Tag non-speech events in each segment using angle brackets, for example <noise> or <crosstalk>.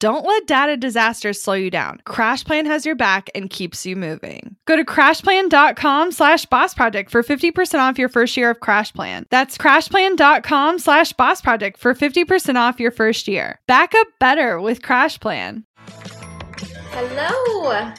Don't let data disasters slow you down. CrashPlan has your back and keeps you moving. Go to crashplan.com slash boss project for 50% off your first year of CrashPlan. That's crashplan.com slash boss project for 50% off your first year. Back up better with CrashPlan. Hello.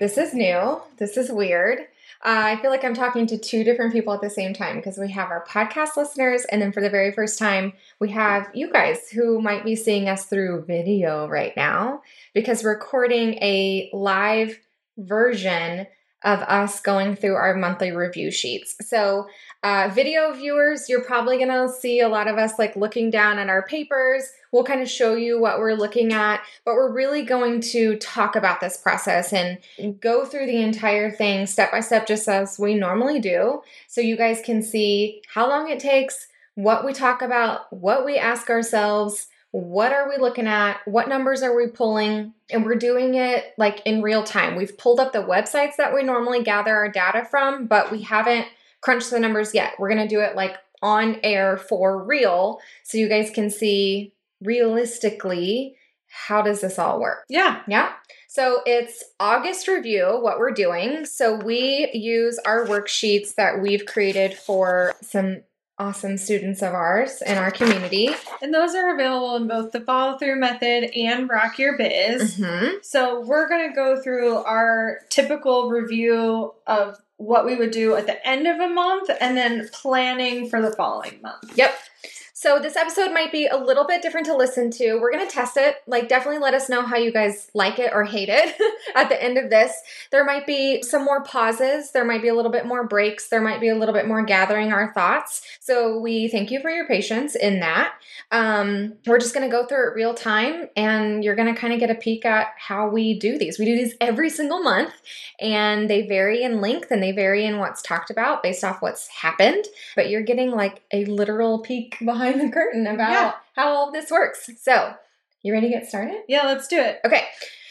This is new. This is weird. Uh, I feel like I'm talking to two different people at the same time because we have our podcast listeners, and then for the very first time, we have you guys who might be seeing us through video right now because we're recording a live version of us going through our monthly review sheets. So, uh, video viewers, you're probably going to see a lot of us like looking down at our papers. We'll kind of show you what we're looking at, but we're really going to talk about this process and go through the entire thing step by step, just as we normally do. So, you guys can see how long it takes, what we talk about, what we ask ourselves what are we looking at? What numbers are we pulling? And we're doing it like in real time. We've pulled up the websites that we normally gather our data from, but we haven't crunched the numbers yet. We're going to do it like on air for real so you guys can see realistically how does this all work? Yeah. Yeah. So it's August review, what we're doing. So we use our worksheets that we've created for some awesome students of ours in our community. And those are available in both the follow through method and Rock Your Biz. Mm-hmm. So we're going to go through our typical review of what we would do at the end of a month and then planning for the following month. Yep. So this episode might be a little bit different to listen to. We're going to test it. Like definitely let us know how you guys like it or hate it <laughs> at the end of this. There might be some more pauses, there might be a little bit more breaks, there might be a little bit more gathering our thoughts. So we thank you for your patience in that. Um, we're just going to go through it real time and you're going to kind of get a peek at how we do these. We do these every single month and they vary in length and they vary in what's talked about based off what's happened, but you're getting like a literal peek behind the curtain about Yeah. how all this works. So, you ready to get started? Yeah, let's do it. Okay.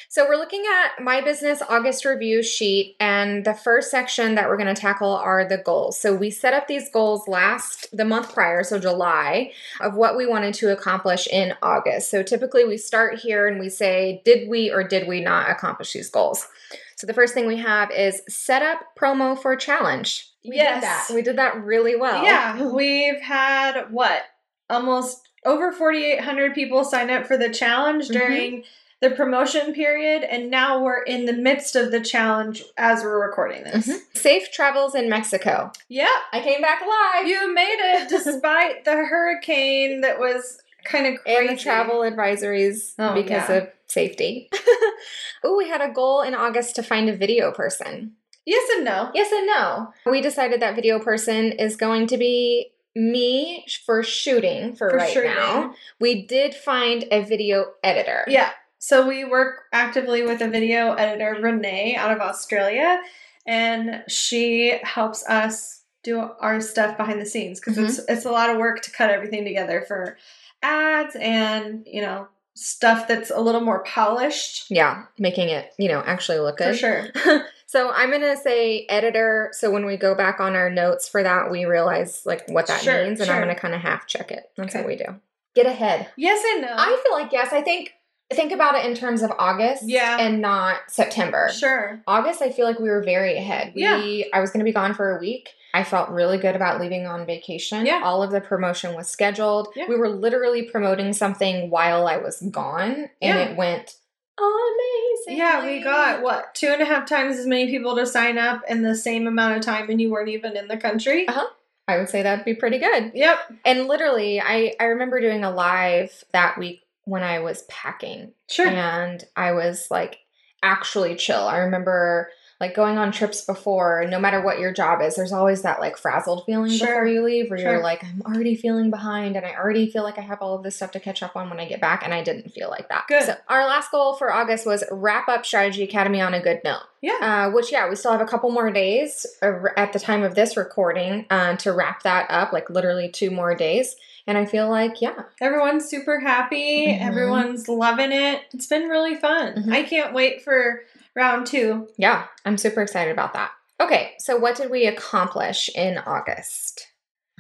So we're looking at my business August review sheet, and the first section that we're going to tackle are the goals. So we set up these goals last the month prior, so July, of what we wanted to accomplish in August. So typically we start here and we say, did we or did we not accomplish these goals? So the first thing we have is set up promo for challenge. We Yes. did that. We did that really well. Yeah, we've had what? Almost over 4,800 people sign up for the challenge Mhm. during the promotion period, and now we're in the midst of the challenge as we're recording this. Mhm. Safe travels in Mexico. Yep, I came back alive. you made it <laughs> despite the hurricane that was kind of crazy. and the travel advisories Oh, because yeah. of safety. <laughs> oh, we had a goal in August to find a video person. Yes and no. Yes and no. We decided that video person is going to be me for shooting for, For right shooting. now. We did find a video editor. Yeah. So we work actively with a video editor, mm-hmm. Renee, out of Australia, and she helps us do our stuff behind the scenes because it's mm-hmm. it's a lot of work to cut everything together for ads and you know stuff that's a little more polished. Yeah, making it, you know, actually look good For sure. <laughs> so I'm gonna say editor. So when we go back on our notes for that, we realize like what that Sure, means, and I'm gonna kind of half check it. That's Okay. what we do. Get ahead. Yes and no. I feel like yes. I think think about it in terms of August, Yeah. and not September. sure. August, I feel like we were very ahead. We, Yeah. I was going to be gone for a week. I felt really good about leaving on vacation. Yeah. All of the promotion was scheduled. Yeah. We were literally promoting something while I was gone, and Yeah. it went amazing. Yeah, we got what two and a half times as many people to sign up in the same amount of time, and you weren't even in the country. Uh-huh. I would say that'd be pretty good. Yep. And literally, I I remember doing a live that week when I was packing Sure. and I was like actually chill. I remember like going on trips before, no matter what your job is, there's always that like frazzled feeling Sure. before you leave where Sure. you're like, I'm already feeling behind and I already feel like I have all of this stuff to catch up on when I get back. And I didn't feel like that. Good. So our last goal for August was wrap up Strategy Academy on a good note. Yeah. Uh, which, yeah, we still have a couple more days at the time of this recording uh, to wrap that up, like literally two more days. And I feel like, yeah, Everyone's super happy. Mhm. Everyone's loving it. It's been really fun. Mhm. I can't wait for round two. Yeah, I'm super excited about that. Okay, so what did we accomplish in August?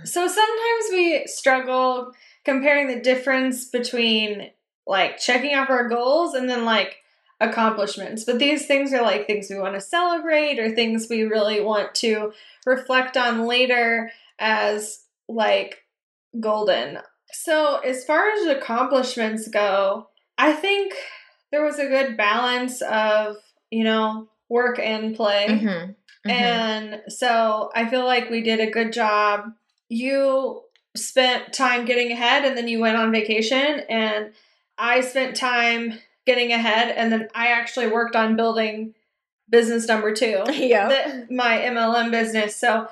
So sometimes we struggle comparing the difference between like checking off our goals and then like accomplishments. But these things are like things we want to celebrate or things we really want to reflect on later as like golden. So as far as accomplishments go, I think there was a good balance of, you know, work and play. Mhm, mhm. And so I feel like we did a good job. You spent time getting ahead and then you went on vacation and I spent time getting ahead and then I actually worked on building business number 2. <laughs> yeah. the- my MLM business. So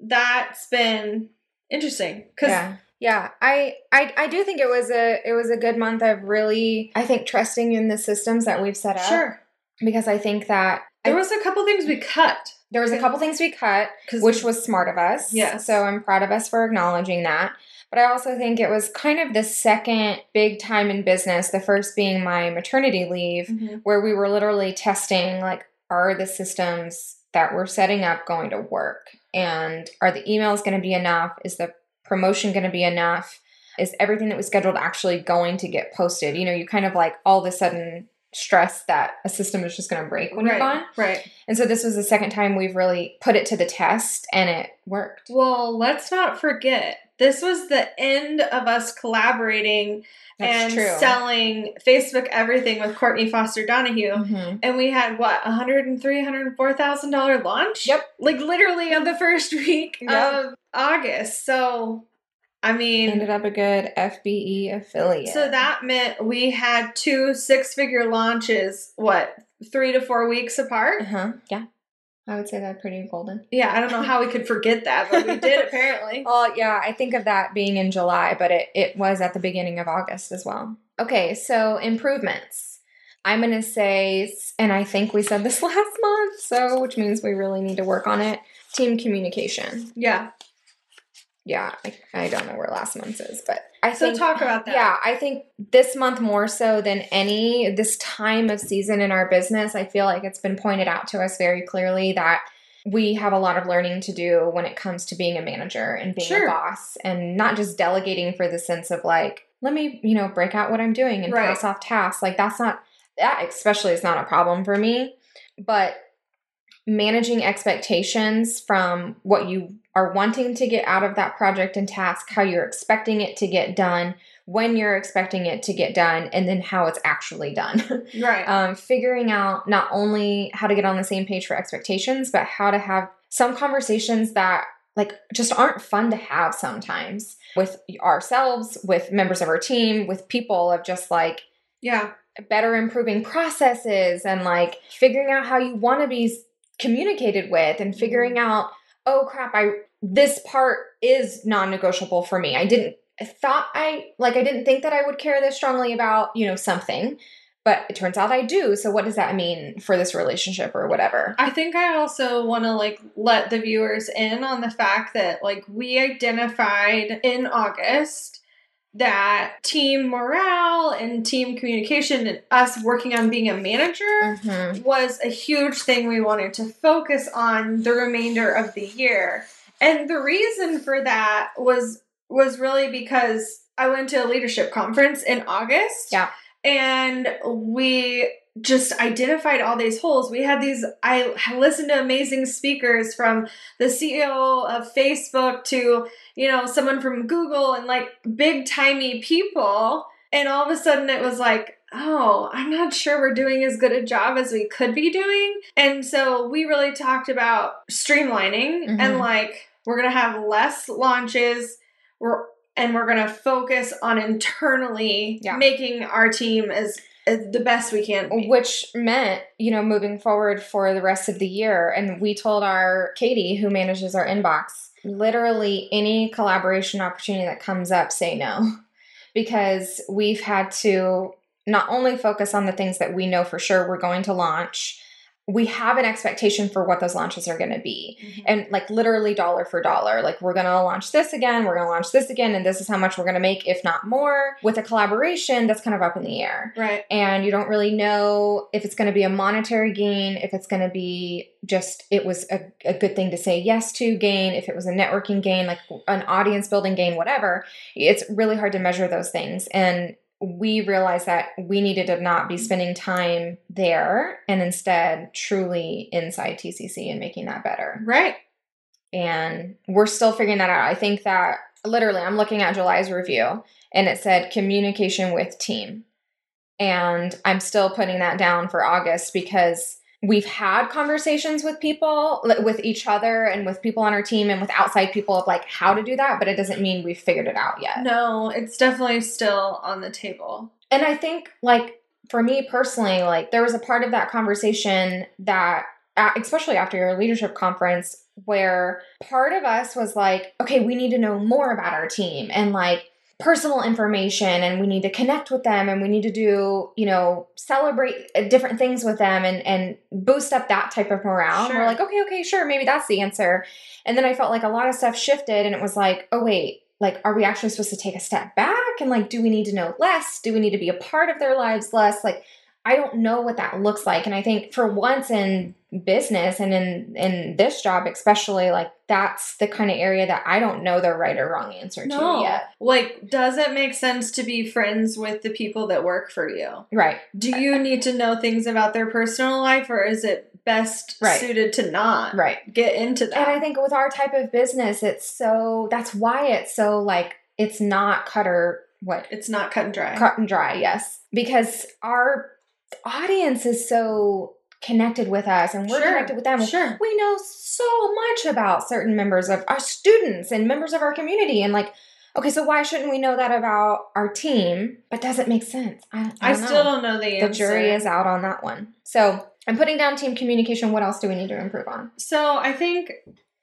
that's been interesting cuz yeah. Yeah, I, I I do think it was a it was a good month of really I think trusting in the systems that we've set up sure. Because I think that There was a couple things we cut there was a couple things we cut which was smart of us. Yes. So I'm proud of us for acknowledging that. But I also think it was kind of the second big time in business, the first being my maternity leave, Mhm. where we were literally testing like, are the systems that we're setting up going to work? And are the emails going to be enough? Is the promotion going to be enough? Is everything that was scheduled actually going to get posted? You know, you kind of like all of a sudden stress that a system is just going to break when you're gone. Right. And so this was the second time we've really put it to the test and it worked. Well, let's not forget, this was the end of us collaborating That's and true. selling Facebook everything with Courtney Foster Donahue. Mhm. And we had what, a hundred and three, hundred and four thousand dollar launch? Yep. Like literally of the first <laughs> week Yep. of August. So I mean Ended up a good FBE affiliate. so that meant we had two six figure launches, what, three to four weeks apart? Uh huh. Yeah. I would say that's pretty golden. Yeah, I don't know how we could forget that, but we did <laughs> apparently. Well, yeah, I think of that being in July, but it, it was at the beginning of August as well. Okay, so improvements. I'm going to say, and I think we said this <laughs> last month, so which means we really need to work on it. Team communication. Yeah. Yeah, I, I don't know where last month's is, but I So think. talk about that. Yeah, I think this month more so than any this time of season in our business, I feel like it's been pointed out to us very clearly that we have a lot of learning to do when it comes to being a manager and being Sure. a boss and not just delegating for the sense of like, let me, you know, break out what I'm doing and Right. pass off tasks. Like that's not that especially is not a problem for me, but managing expectations from what you are wanting to get out of that project and task, how you're expecting it to get done, when you're expecting it to get done, and then how it's actually done. <laughs> Right. um, figuring out not only how to get on the same page for expectations, but how to have some conversations that like just aren't fun to have sometimes with ourselves, with members of our team, with people of just like yeah. better improving processes and like figuring out how you want to be communicated with and figuring mm-hmm. out oh crap i this part is non-negotiable for me. I didn't I thought i like i didn't think that i would care this strongly about you know something but it turns out i do so what does that mean for this relationship or whatever? I think I also want to like let the viewers in on the fact that like we identified in August that team morale and team communication and us working on being a manager Mhm. was a huge thing we wanted to focus on the remainder of the year. And the reason for that was was really because I went to a leadership conference in August. Yeah. And we just identified all these holes. We had these I listened to amazing speakers from the CEO of Facebook to, you know, someone from Google and like big timey people. And all of a sudden it was like, oh, I'm not sure we're doing as good a job as we could be doing. And so we really talked about streamlining and Mhm. like we're going to have less launches. We're and we're going to focus on internally Yeah. making our team as Uh, the best we can. be. which meant you know moving forward for the rest of the year and we told our katie who manages our inbox literally any collaboration opportunity that comes up say no <laughs> because we've had to not only focus on the things that we know for sure we're going to launch we have an expectation for what those launches are going to be Mhm. and like literally dollar for dollar like we're going to launch this again we're going to launch this again and this is how much we're going to make if not more with a collaboration that's kind of up in the air right. and you don't really know if it's going to be a monetary gain, if it's going to be just it was a, a good thing to say yes to gain, if it was a networking gain, like an audience building gain, whatever. It's really hard to measure those things. And we realized that we needed to not be spending time there and instead truly inside TCC and making that better. Right. And we're still figuring that out. I think that literally, I'm looking at July's review and it said communication with team. And I'm still putting that down for August because we've had conversations with people, with each other and with people on our team and with outside people of like how to do that, but it doesn't mean we've figured it out yet. No, it's definitely still on the table. And I think, like, for me personally, like, there was a part of that conversation that, especially after your leadership conference, where part of us was like, okay, we need to know more about our team and like personal information and we need to connect with them and we need to do, you know, celebrate uh, different things with them and, and boost up that type of morale. Sure. We're like, okay, okay, sure, maybe that's the answer. And then I felt like a lot of stuff shifted and it was like, oh, wait, like, are we actually supposed to take a step back? And like, do we need to know less? Do we need to be a part of their lives less? Like, I don't know what that looks like. And I think for once in business and in in this job especially, like that's the kind of area that I don't know the right or wrong answer to yet. Like, does it make sense to be friends with the people that work for you? Right. Do you need to know things about their personal life, or is it best Right. suited to not Right. get into that? And I think with our type of business, it's so that's why it's so like it's not cutter what it's not cut and dry. cut and dry, yes. Because our audience is so connected with us and we're Sure, connected with them. Sure. We know so much about certain members of our students and members of our community. And like, okay, so why shouldn't we know that about our team? But does it make sense? I, I, I, don't still don't know the The answer. jury is out on that one. So I'm putting down team communication. What else do we need to improve on? So I think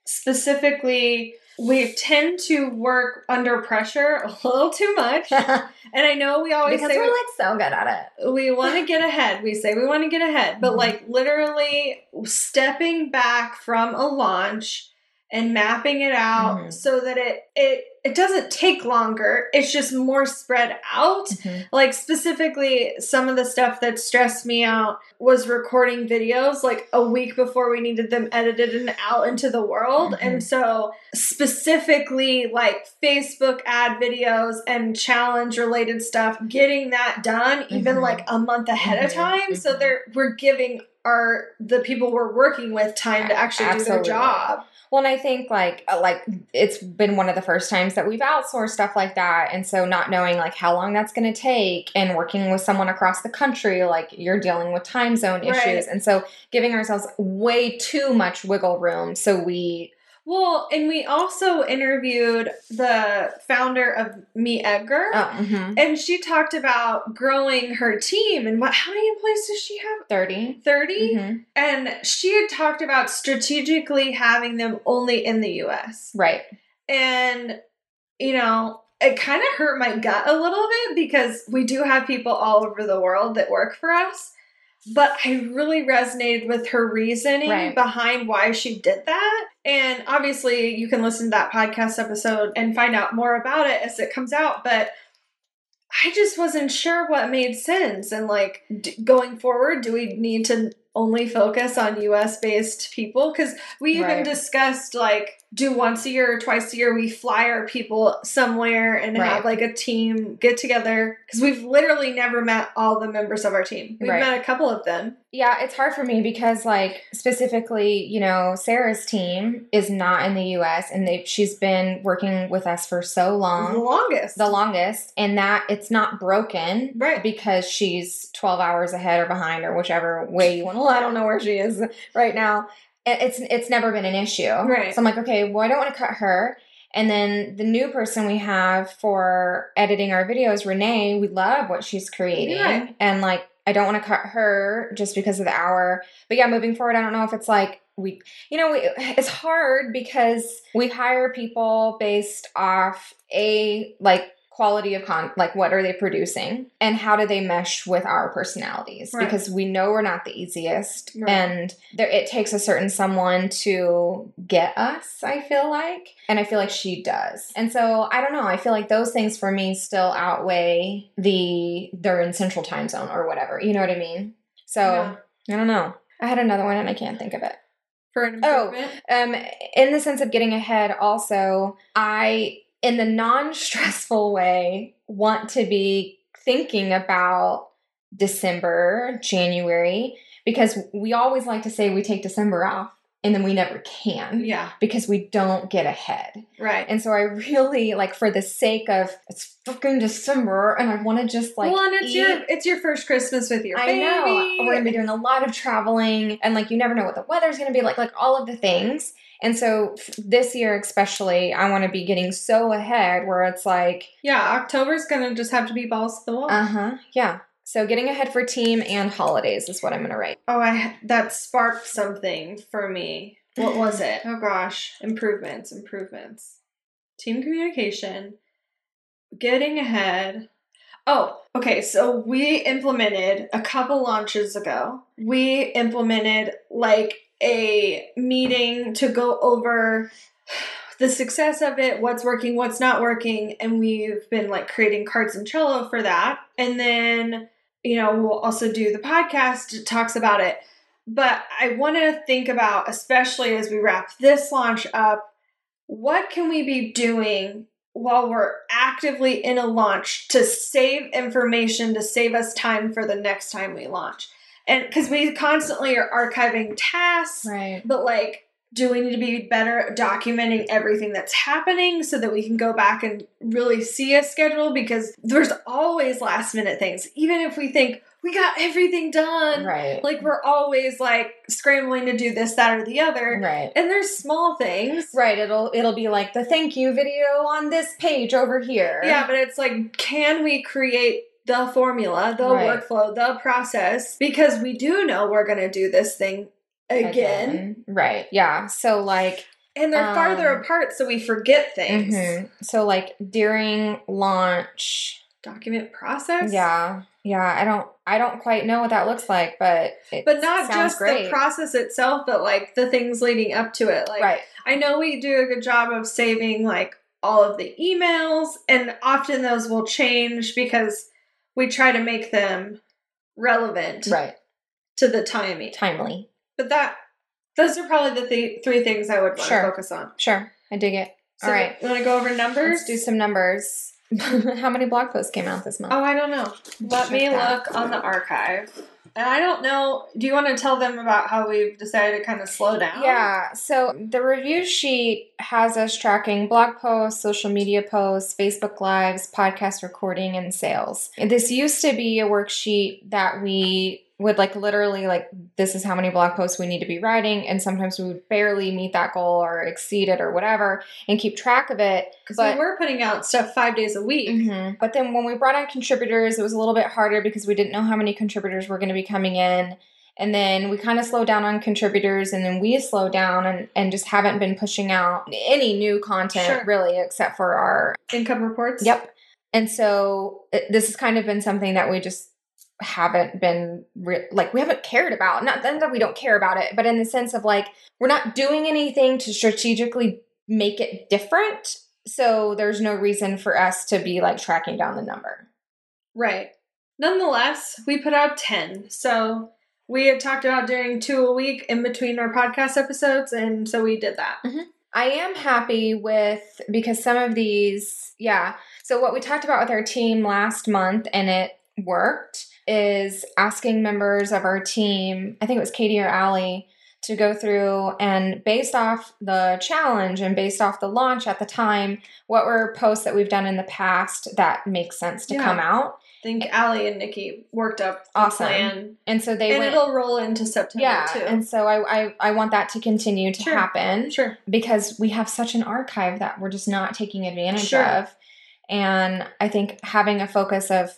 specifically, we tend to work under pressure a little too much. <laughs> And I know we always say we're like so good at it. we want to get ahead. We say we want to get ahead, but Mhm. like literally stepping back from a launch and mapping it out Mhm. so that it it it doesn't take longer. It's just more spread out. Like specifically some of the stuff that stressed me out was recording videos like a week before we needed them edited and out into the world. Mhm. And so specifically like Facebook ad videos and challenge related stuff, getting that done even Mhm. like a month ahead of Mhm. time so Mhm. they're we're giving our the people we're working with time to actually Absolutely. do their job. Well, and I think like uh, like it's been one of the first times that we've outsourced stuff like that, and so not knowing like how long that's going to take, and working with someone across the country, like you're dealing with time zone Right. issues, and so giving ourselves way too much wiggle room, so we Well, and we also interviewed the founder of MeetEdgar. oh, mhm. And she talked about growing her team and what how many employees does she have? 30 30? Mhm. And she had talked about strategically having them only in the US. right? And you know, it kind of hurt my gut a little bit because we do have people all over the world that work for us. But I really resonated with her reasoning Right. behind why she did that. And obviously, you can listen to that podcast episode and find out more about it as it comes out. But I just wasn't sure what made sense. And like d- going forward, do we need to only focus on US based people? Because we even Right. discussed like do once a year or twice a year we fly our people somewhere and Right. have like a team get together because we've literally never met all the members of our team we've Right. met a couple of them Yeah, it's hard for me because, like, specifically, you know, Sarah's team is not in the U.S. and they she's been working with us for so long. the longest the longest, and that it's not broken, Right. Because she's twelve hours ahead or behind or whichever way you want to. I don't know where she is right now. It's it's never been an issue, Right. So I'm like, okay, well, I don't want to cut her. And then the new person we have for editing our videos, Renee, we love what she's creating. Yeah. And like, I don't want to cut her just because of the hour. But yeah, moving forward, I don't know if it's like we, you know, we, it's hard because we hire people based off a like quality of con like what are they producing and how do they mesh with our personalities Right. because we know we're not the easiest Right. and there it takes a certain someone to get us i feel like and i feel like she does and so i don't know i feel like those things for me still outweigh the they're in central time zone or whatever you know what i mean so Yeah. i don't know i had another one and i can't think of it For an Oh. um in the sense of getting ahead also i in the non-stressful way want to be thinking about december january because we always like to say we take december off and then we never can yeah. because we don't get ahead Right. and so i really like for the sake of it's fucking december and i want to just like well, and it's eat your it's your first Christmas with your family. I baby. know. We're gonna be doing a lot of traveling, and like you never know what the weather's gonna be like, like all of the things. And so f- this year, especially, I want to be getting so ahead where it's like, Yeah, October's gonna just have to be balls to the wall. uh huh, yeah. So getting ahead for team and holidays is what I'm gonna write. oh, I that sparked something for me. What was it? <laughs> Oh gosh, improvements, improvements. Team communication, getting ahead. Oh, okay. So we implemented a couple launches ago. We implemented like a meeting to go over the success of it, what's working, what's not working, and we've been like creating cards and Trello for that. And then, you know, we'll also do the podcast talks about it. But I want to think about, especially as we wrap this launch up, what can we be doing while we're actively in a launch to save information to save us time for the next time we launch? And because we constantly are archiving tasks, Right. but like do we need to be better at documenting everything that's happening so that we can go back and really see a schedule because there's always last minute things even if we think we got everything done Right. like we're always like scrambling to do this that or the other Right. and there's small things Right. It'll it'll be like the thank you video on this page over here. yeah but it's like can we create the formula the Right. workflow the process because we do know we're going to do this thing again. Right. Yeah. So like and they're farther Um, apart so we forget things mhm. so like during launch document process Yeah, yeah. I don't, I don't quite know what that looks like, but but not just great. the process itself but like the things leading up to it like right? i know we do a good job of saving like all of the emails and often those will change because we try to make them relevant Right. to the timing Timely. But that those are probably the th- three things i would want Sure. to focus on Sure, I dig it. so All right, you want to go over numbers let's do some numbers. <laughs> How many blog posts came out this month? oh i don't know let Check me that. look on the archive and i don't know do you want to tell them about how we've decided to kind of slow down Yeah, so the review sheet has us tracking blog posts, social media posts, Facebook Lives, podcast recording, and sales. This used to be a worksheet that we would like literally like this is how many blog posts we need to be writing and sometimes we would barely meet that goal or exceed it or whatever and keep track of it because we were putting out stuff five days a week Mhm. But then when we brought on contributors, it was a little bit harder because we didn't know how many contributors were going to be coming in. And then we kind of slowed down on contributors, and then we slowed down and, and just haven't been pushing out any new content Sure. really, except for our. income reports Yep. And so it, this has kind of been something that we just haven't been re- like we haven't cared about not that we don't care about it but in the sense of like we're not doing anything to strategically make it different so there's no reason for us to be like tracking down the number Right. Nonetheless, we put out 10. So we had talked about doing two a week in between our podcast episodes, and so we did that. Mm-hmm. I am happy with because some of these, yeah. So what we talked about with our team last month and it worked is asking members of our team, I think it was Katie or Allie, to go through and based off the challenge and based off the launch at the time, what were posts that we've done in the past that make sense to Yeah. come out. I think Allie and Nikki worked up Awesome. plan. And so they and went it'll roll into September yeah, too. and so I, I I want that to continue to Sure. happen sure. because we have such an archive that we're just not taking advantage Sure. of. And I think having a focus of,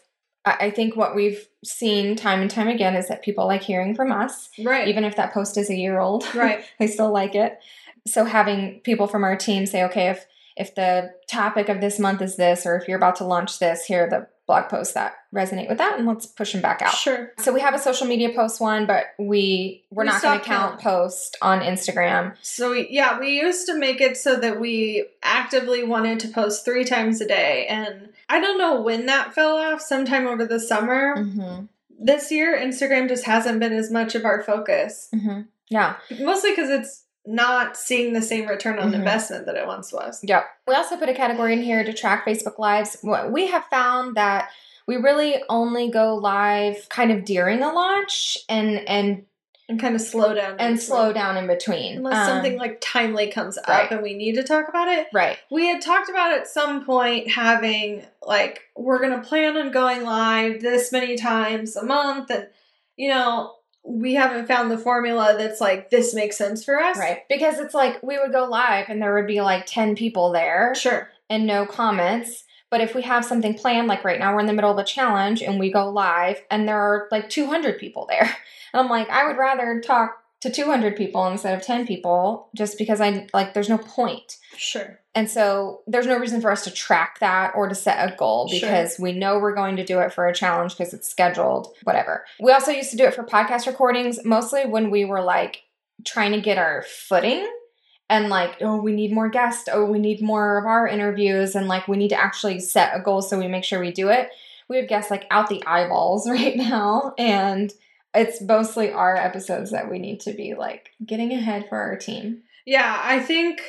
I think what we've seen time and time again is that people like hearing from us, Right. even if that post is a year old. <laughs> right. they still like it. So having people from our team say, okay, if if the topic of this month is this, or if you're about to launch this, here are the blog posts that resonate with that, and let's push them back out. Sure. So we have a social media post one, but we we're We not going to count post on Instagram. So we, yeah, we used to make it so that we actively wanted to post three times a day, and I don't know when that fell off. Sometime over the summer. Mm-hmm. This year, Instagram just hasn't been as much of our focus, Mm-hmm. Yeah. mostly because it's not seeing the same return on Mhm. investment that it once was. Yep. We also put a category in here to track Facebook Lives. What we have found that we really only go live kind of during a launch and and And kind of slow down. and slow down in between. Unless Um, something like timely comes up right. and we need to talk about it. right. We had talked about at some point having like we're gonna plan on going live this many times a month, and you know we haven't found the formula that's like this makes sense for us. Right. Because it's like we would go live and there would be like 10 people there Sure. and no comments. But if we have something planned, like right now we're in the middle of a challenge and we go live and there are like 200 people there. <laughs> And I'm like, I would rather talk to 200 people instead of 10 people just because I like there's no point. Sure. And so there's no reason for us to track that or to set a goal Sure. because we know we're going to do it for a challenge because it's scheduled, whatever. We also used to do it for podcast recordings, mostly when we were like trying to get our footing and like, oh, we need more guests, oh, we need more of our interviews, and like we need to actually set a goal so we make sure we do it. We have guests like out the eyeballs <laughs> right now, and it's mostly our episodes that we need to be like getting ahead for our team. Yeah, I think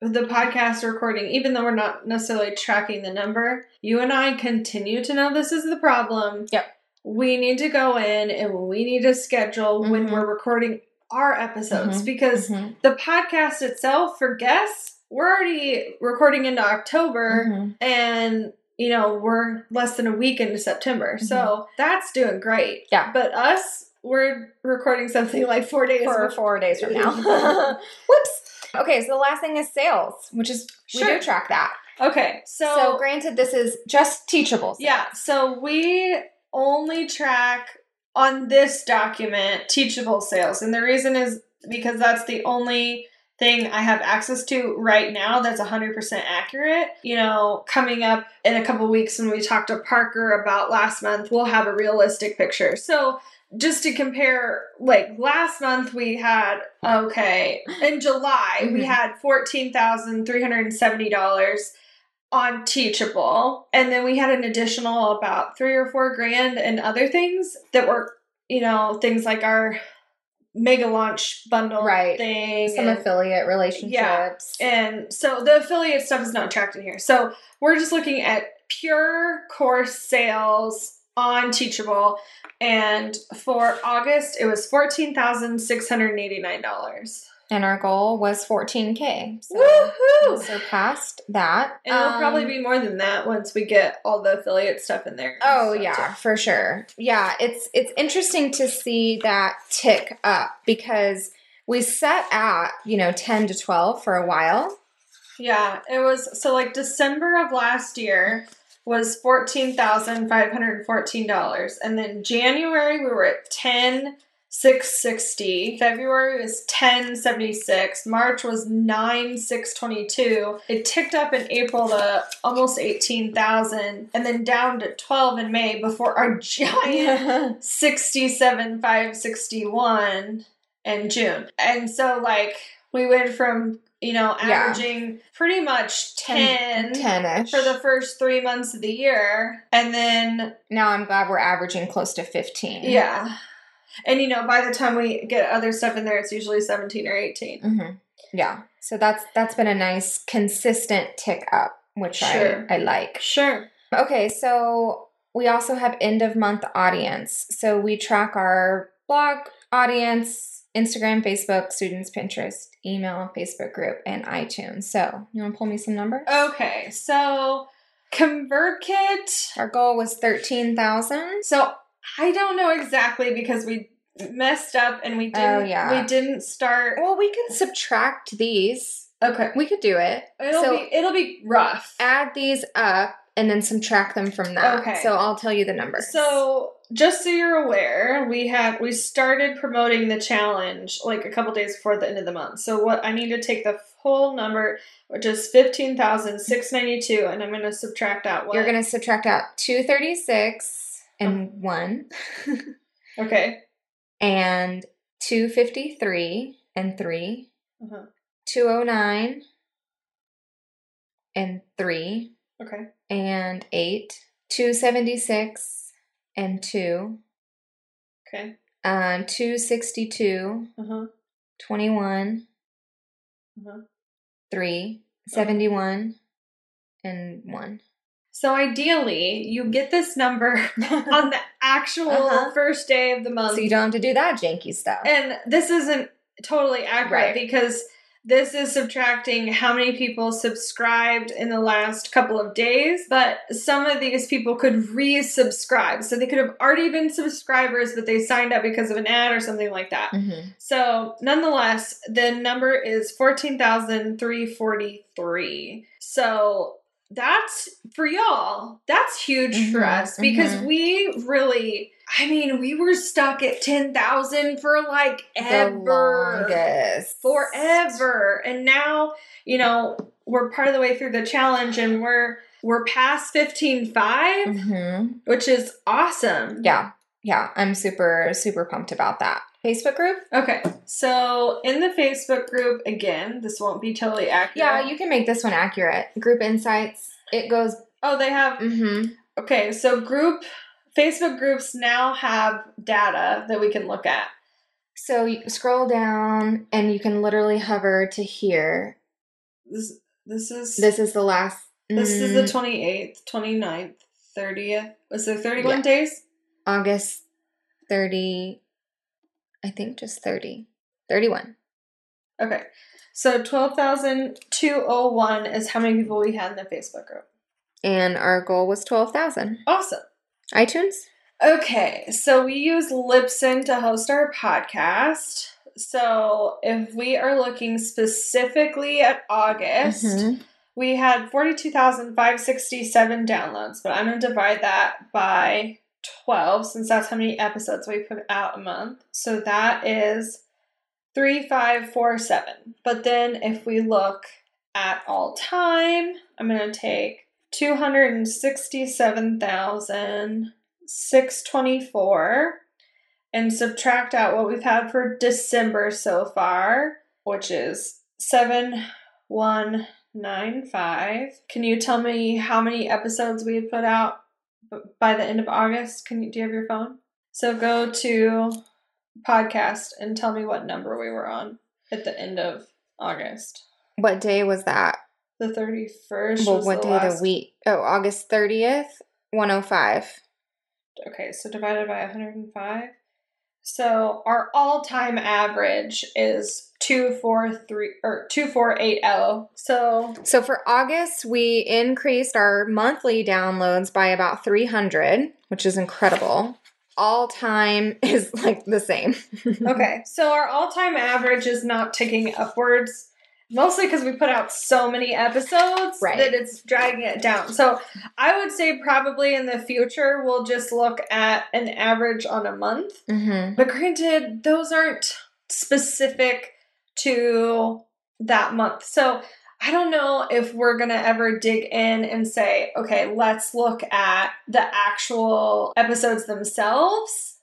the podcast recording, even though we're not necessarily tracking the number, you and I continue to know this is the problem. Yep. We need to go in and we need to schedule when Mhm. we're recording our episodes Mhm. because Mhm. the podcast itself for guests, we're already recording into October Mhm. and you know, we're less than a week into September. So that's doing great. Mm-hmm. Yeah. But us, we're recording something like four days for four days from now. <laughs> <laughs> Whoops. Okay, so the last thing is sales, which is we do track that. Okay. So, so granted, this is just teachable. sales. Yeah, so we only track on this document teachable sales. And the reason is because that's the only thing I have access to right now that's 100% accurate. You know, coming up in a couple weeks when we talk to Parker about last month, we'll have a realistic picture. So just to compare, like last month we had, okay, in July, we Mhm. had $14,370 on Teachable. And then we had an additional about three or four grand and other things that were, you know, things like our mega launch bundle Right. thing. Some and, affiliate relationships. Yeah. and so the affiliate stuff is not tracked in here. So we're just looking at pure course sales on Teachable. And for August, it was $14,689. And our goal was 14K. So Woohoo! we surpassed that. And it'll probably Um, be more than that once we get all the affiliate stuff in there. Oh yeah, too. for sure. Yeah, it's it's interesting to see that tick up because we set at, you know, 10 to 12 for a while. Yeah, it was so like December of last year was fourteen thousand five hundred and fourteen dollars, and then January we were at ten six sixty. February was ten seventy six. March was nine six twenty two. It ticked up in April to almost eighteen thousand, and then down to twelve in May before our <laughs> giant <laughs> sixty seven five sixty one in June. And so like we went from you know Yeah. averaging pretty much 10, 10ish. for the first three months of the year and then now I'm glad we're averaging close to 15. yeah and you know by the time we get other stuff in there it's usually 17 or 18 hmm Yeah. So that's that's been a nice consistent tick up, which Sure. I, I like. sure Okay, so we also have end of month audience. So we track our blog audience, Instagram, Facebook, students, Pinterest, email, Facebook group, and iTunes. So, you want to pull me some numbers? Okay, so ConvertKit. Our goal was 13,000. So I don't know exactly because we messed up and we oh, didn't. Oh, yeah. We didn't start. Well, we can subtract these. Okay, We could do it. it'll so be it'll be rough. add these up and then subtract them from that. Okay. So I'll tell you the numbers. So just so you're aware, we had we started promoting the challenge like a couple days before the end of the month. So what I need to take the whole number, which is fifteen thousand six ninety two, and I'm going to subtract out what you're going to subtract out 236 and 1 <laughs> okay. and 253 and 3, Uh-huh. 209 and 3 Okay. and 8, 276 and 2, Okay. um, 262, Uh huh. 21, Uh-huh. 3, 71, and 1. So ideally, you get this number <laughs> on the actual Uh-huh. first day of the month. so you don't have to do that janky stuff. And this isn't totally accurate Right. because this is subtracting how many people subscribed in the last couple of days, but some of these people could resubscribe. So they could have already been subscribers, but they signed up because of an ad or something like that. Mhm. So, nonetheless, the number is 14,343. So, that's for y'all, that's huge for Mhm, us because mhm. we really, I mean, we were stuck at 10,000 for like ever. Forever. And now, you know, we're part of the way through the challenge and we're we're past 15.5, Mhm. which is awesome. Yeah. Yeah. I'm super, super pumped about that. Facebook group? Okay, so in the Facebook group, again, this won't be totally accurate. Yeah, you can make this one accurate. Group insights. It goes. Oh, they have. Mm-hmm. Okay, so group Facebook groups now have data that we can look at. So you scroll down and you can literally hover to here. This this is This is the last. this is the mm, 28th, 29th, 30th. Was there 31 Yeah. days? August 30. I think just 30. 31. Okay. So 12,201 is how many people we had in the Facebook group. And our goal was 12,000. Awesome. iTunes? Okay, so we use Libsyn to host our podcast. So if we are looking specifically at August, Mhm. we had 42,567 downloads, but I'm going to divide that by 12 since that's how many episodes we put out a month. So that is 3547. But then if we look at all time, I'm going to take 267,624 and subtract out what we've had for December so far, which is 7195. Can you tell me how many episodes we had put out by the end of August? Can you do you have your phone? So go to podcast and tell me what number we were on at the end of August. What day was that? The 31st Well, what the day of the week? Oh, August 30th, 105. Okay, so divided by 105. So our all-time average is 243 or 2480. So So for August, we increased our monthly downloads by about 300, which is incredible. All time <laughs> is like the same. <laughs> okay, so our all-time average is not ticking upwards. Mostly because we put out so many episodes Right. that it's dragging it down. So I would say probably in the future we'll just look at an average on a month Mm-hmm. But granted, those aren't specific to that month. So I don't know if we're going to ever dig in and say, okay, let's look at the actual episodes themselves.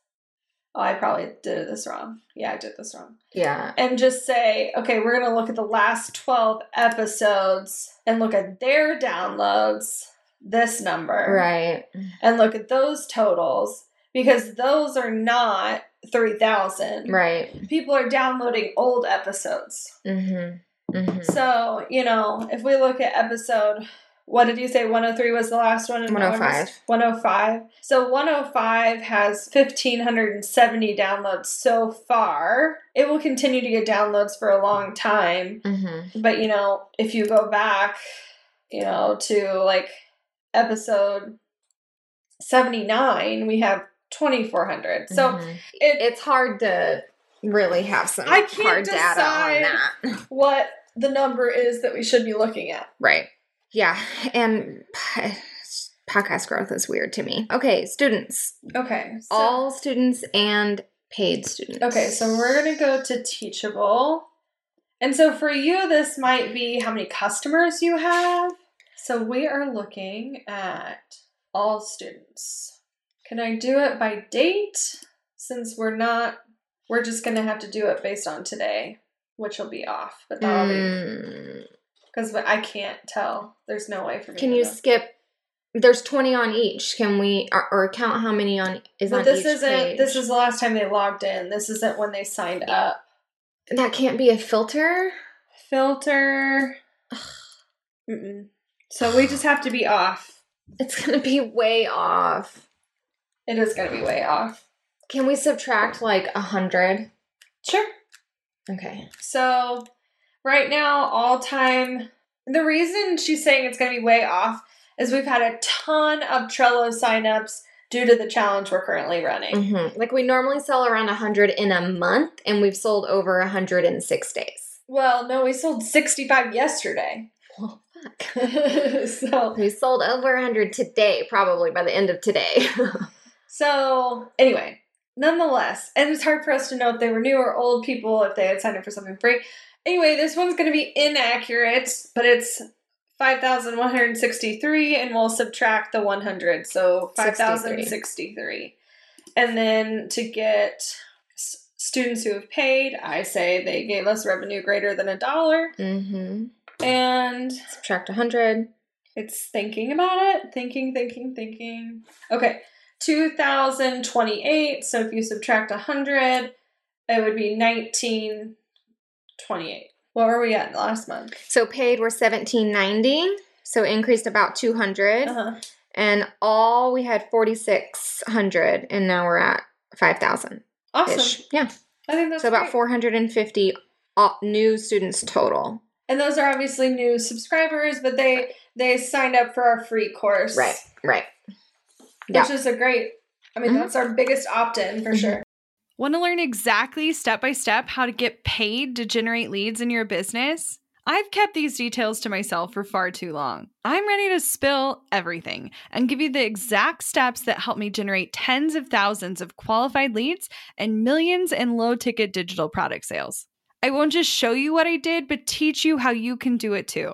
Oh, I probably did this wrong. Yeah, I did this wrong. Yeah. And just say, okay, we're going to look at the last 12 episodes and look at their downloads, this number Right. and look at those totals because those are not 3000 Right. people are downloading old episodes Mm-hmm. Mm-hmm. so you know if we look at episode what did you say? 103 was the last one? and 105. 105. So 105 has 1,570 downloads so far. It will continue to get downloads for a long time. Mm-hmm. But, you know, if you go back, you know, to like episode 79, we have 2,400. So Mhm. it, it's hard to really have some I can't hard data on that. what the number is that we should be looking at. Right. Yeah. And podcast growth is weird to me. Okay, students. Okay. So, All students and paid students. okay, so we're going to go to Teachable. And so for you, this might be how many customers you have. So we are looking at all students. Can I do it by date? Since we're not, we're just going to have to do it based on today, which will be off. But that'll be Mm, because I can't tell. There's no way for me. can to you know. skip? There's 20 on each. Can we, or, or count how many on is But on this each isn't. page? This is the last time they logged in. This isn't when they signed up. that can't be a filter. Filter. Mm-mm. So we just have to be off. It's gonna be way off. It is going to be way off. Can we subtract like a hundred? Sure. Okay. So right now, all time. The reason she's saying it's going to be way off is we've had a ton of Trello signups due to the challenge we're currently running. hmm Like we normally sell around a hundred in a month, and we've sold over a hundred in six days. Well, no, we sold 65 yesterday. Well, fuck. <laughs> so we sold over a hundred today, probably by the end of today. <laughs> So, anyway, nonetheless, and it's hard for us to know if they were new or old people, if they had signed up for something free. Anyway, this one's going to be inaccurate, but it's 5,163, and we'll subtract the 100. So, 5,063. And then to get s- students who have paid, I say they gave us revenue greater than a dollar. mm-hmm. And Subtract hundred. it's thinking about it. Thinking, thinking, thinking. Okay. 2028. So if you subtract 100, it would be 1928. What were we at last month? So paid were seventeen ninety. So increased about two hundred, Uh-huh. and all we had forty six hundred, and now we're at five thousand Awesome. Yeah. I think that's so about great. four hundred and fifty new students total. And those are obviously new subscribers, but they they signed up for our free course. Right. Right. Which is a great I mean, Mhm. that's our biggest opt-in for Mhm. sure. Want to learn exactly step by step how to get paid to generate leads in your business? I've kept these details to myself for far too long. I'm ready to spill everything and give you the exact steps that help me generate tens of thousands of qualified leads and millions in low ticket digital product sales. I won't just show you what I did, but teach you how you can do it too.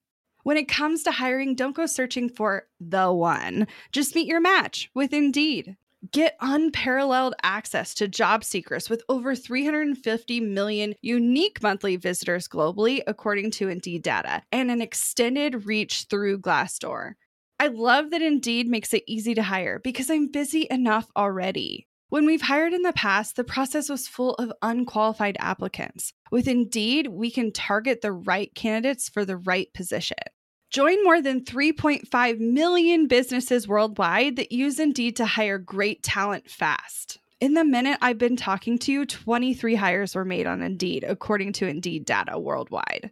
When it comes to hiring, don't go searching for the one. Just meet your match with Indeed. Get unparalleled access to job seekers with over 350 million unique monthly visitors globally, according to Indeed data, and an extended reach through Glassdoor. I love that Indeed makes it easy to hire because I'm busy enough already. When we've hired in the past, the process was full of unqualified applicants. With Indeed, we can target the right candidates for the right position. Join more than 3.5 million businesses worldwide that use Indeed to hire great talent fast. In the minute I've been talking to you, 23 hires were made on Indeed, according to Indeed data worldwide.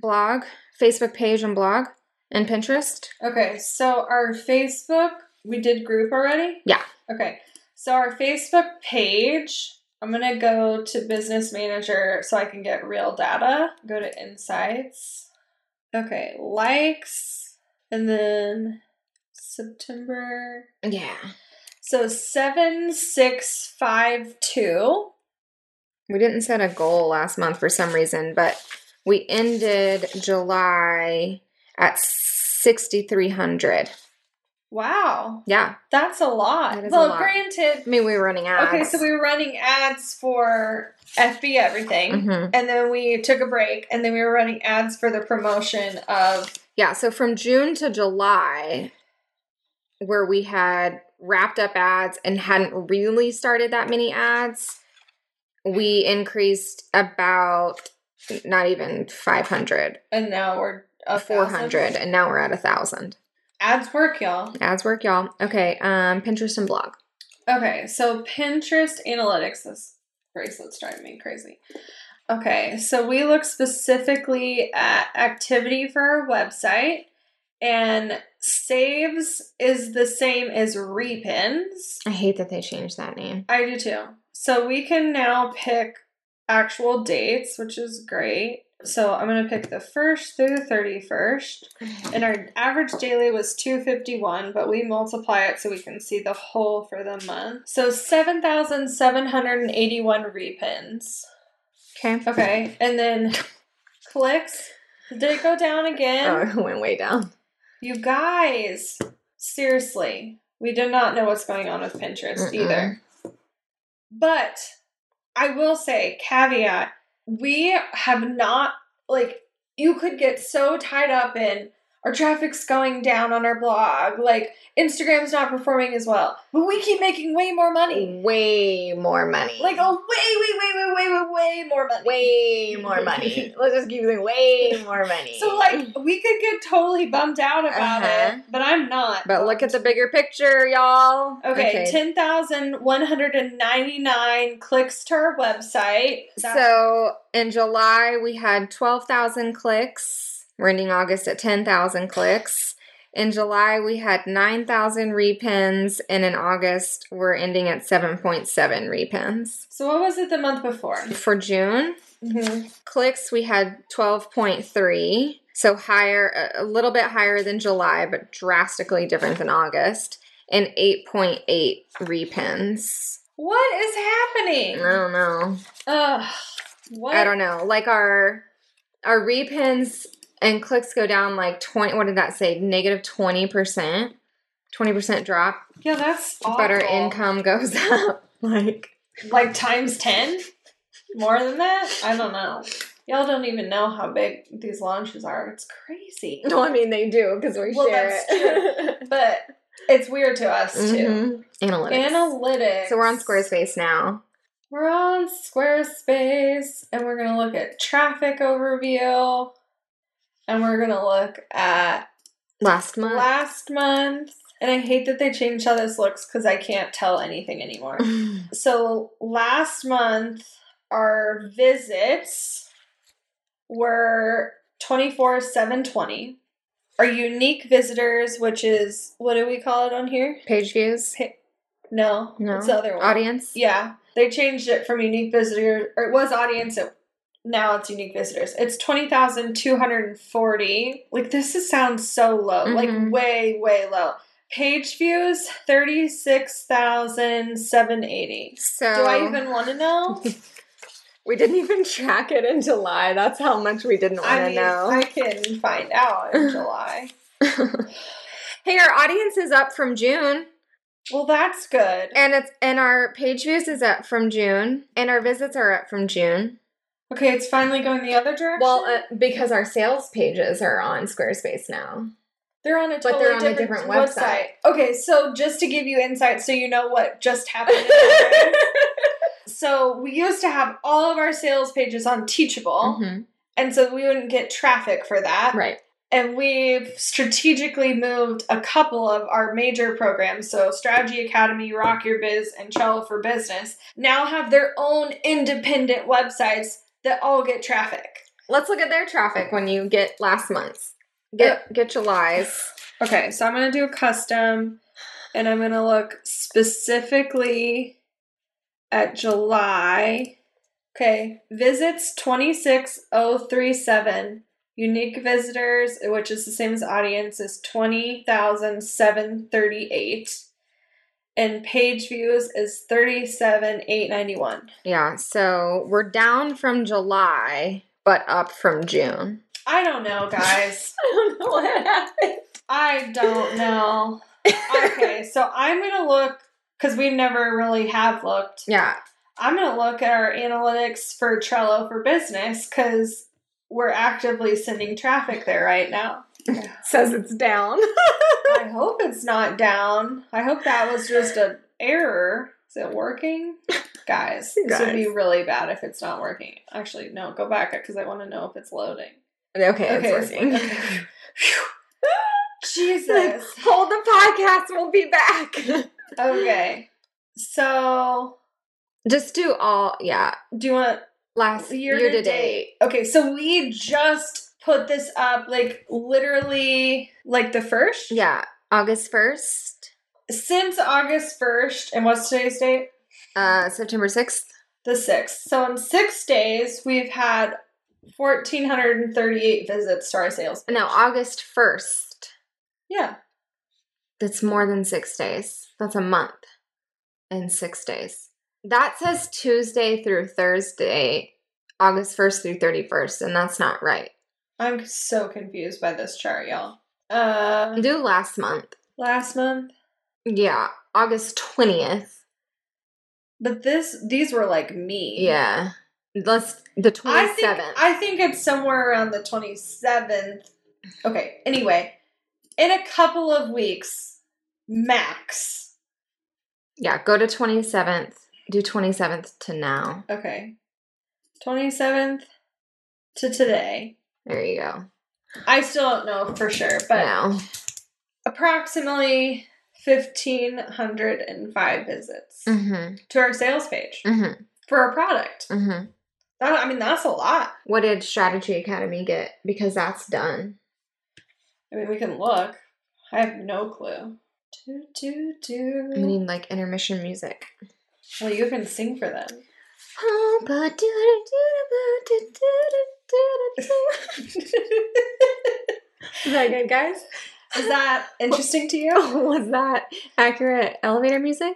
blog, Facebook page and blog, and Pinterest? Okay, so our Facebook, we did group already? Yeah. Okay, so our Facebook page, I'm gonna go to Business Manager so I can get real data. Go to Insights. Okay, likes, and then September. Yeah. So 7652. We didn't set a goal last month for some reason, but we ended July at 6,300. Wow, Yeah. that's a lot. That is a well, lot. granted, I mean, we were running ads. okay, so we were running ads for FB everything. Mhm. And then we took a break, and then we were running ads for the promotion of. Yeah, so from June to July, where we had wrapped up ads and hadn't really started that many ads, we increased about not even 500, And now we're a 400, and now we're at a 1,000. Ads work, y'all. Ads work, y'all. Okay, um, Pinterest and blog. Okay, so Pinterest analytics. This bracelet's driving me crazy. Okay, so we look specifically at activity for our website, and saves is the same as repins. I hate that they changed that name. I do too. So we can now pick actual dates, which is great. So I'm going to pick the 1st through the 31st. And our average daily was 251, but we multiply it so we can see the whole for the month. So 7,781 repins. Okay. Okay. And then clicks. Did it go down again? Oh, <laughs> it went way down. You guys, seriously, we do not know what's going on with Pinterest Mm-mm. either. But I will say, caveat, we have not, like, you could get so tied up in our traffic's going down on our blog, like, Instagram's not performing as well, but we keep making way more money. Way more money. Like, oh, way, way, way, way, way, way, way more money. way more money. <laughs> Let's just keep saying way more money. So, like, we could get totally bummed out about Uh-huh. it, but I'm not. but look at the bigger picture, y'all. Okay, 10,199 clicks to our website. That's- So in July we had twelve thousand clicks. We're ending August at ten thousand clicks. In July we had nine thousand repins, and in August we're ending at seven point seven repins. so, what was it the month before? For June, Mm-hmm. clicks we had 12.3 so higher a- a little bit higher than july but drastically different than august and 8.8 repins What is happening? i don't know Ugh. What? i don't know like our our repins and clicks go down like 20 what did that say negative 20% 20% drop Yeah, that's awful. but our income goes <laughs> up like Like times 10? More than that? I don't know. Y'all don't even know how big these launches are. It's crazy. no i mean they do because we Well, share it <laughs> But it's weird to us, too. Mhm. analytics Analytics. so we're on squarespace now We're on Squarespace and we're going to look at traffic overview and we're to look at last month last month And I hate that they changed how this looks because I can't tell anything anymore. <laughs> so last month, our visits were 24 720. Our unique visitors, which is what do we call it on here? Page views. No, No. it's the other one. Audience. Yeah, they changed it from unique visitor, or it was audience. Now it's unique visitors. It's twenty thousand two hundred and forty. Like this is, sounds so low, Mhm. like way way low. Page views thirty six thousand seven eighty. So Do I even want to know? <laughs> We didn't even track it in July. That's how much we didn't want I to mean, know. I can find out in <laughs> July. <laughs> hey, our audience is up from June, Well, that's good. and it's and our page views is up from June, and our visits are up from June. Okay, it's finally going the other direction. Well, uh, because our sales pages are on Squarespace now. They're on a But totally they're on a different, different website. website. Okay, so just to give you insight so you know what just happened. in <laughs> our brains. so we used to have all of our sales pages on Teachable, Mhm. and so we wouldn't get traffic for that. Right. And we've strategically moved a couple of our major programs, so Strategy Academy, Rock Your Biz, and Trello for Business, now have their own independent websites that all get traffic. Let's look at their traffic when you get last month's. Get uh, get July's. Okay, so I'm gonna do a custom and I'm gonna look specifically at July. Okay, visits 26037. Unique visitors, which is the same as audience, is 20,738. And page views is 37,891. Yeah, so we're down from July, but up from June. I don't know, guys. <laughs> I don't know what happened. I don't know. Okay, <laughs> so I'm gonna look because we never really have looked. Yeah. I'm gonna look at our analytics for Trello for Business because we're actively sending traffic there right now. <laughs> Says it's down. I hope it's not down. I hope that was just an error. Is it working? Guys, this would be really bad if it's not working. Actually, no, go back because I want to know if it's loading. okay, Okay, it's working. okay. <laughs> Jesus. Hold the podcast, we'll be back. <laughs> Okay. So, Just do all yeah. do you want Last year, year, to date? Okay, so we just put this up like literally like the first? Yeah. August first. Since August 1st, and what's today's date? Uh September sixth. The 6th. So in six days, we've had 1,438 visits to our sales. No, August first. Yeah. That's more than six days. That's a month and six days. That says Tuesday through Thursday, August 1st through 31st, and that's not right. I'm so confused by this chart, y'all. Uh, Do last month. last month. Yeah, August 20th. But this, these were like me. Yeah. Let's, the 27th. I I think it's somewhere around the 27th. Okay, anyway, in a couple of weeks max. yeah, go to 27th. Do 27th to now. Okay. 27th to today. There you go. I still don't know for sure, but now. approximately 1505 visits Mm-hmm. to our sales page Mm-hmm. for our product. Mm-hmm. That, I mean, that's a lot. What did Strategy Academy get? Because that's done. I mean, we can look. I have no clue. Do, do, do. We need like intermission music. Well, you can sing for them. Is that good, guys? Is that interesting to you? <laughs> Was that accurate elevator music?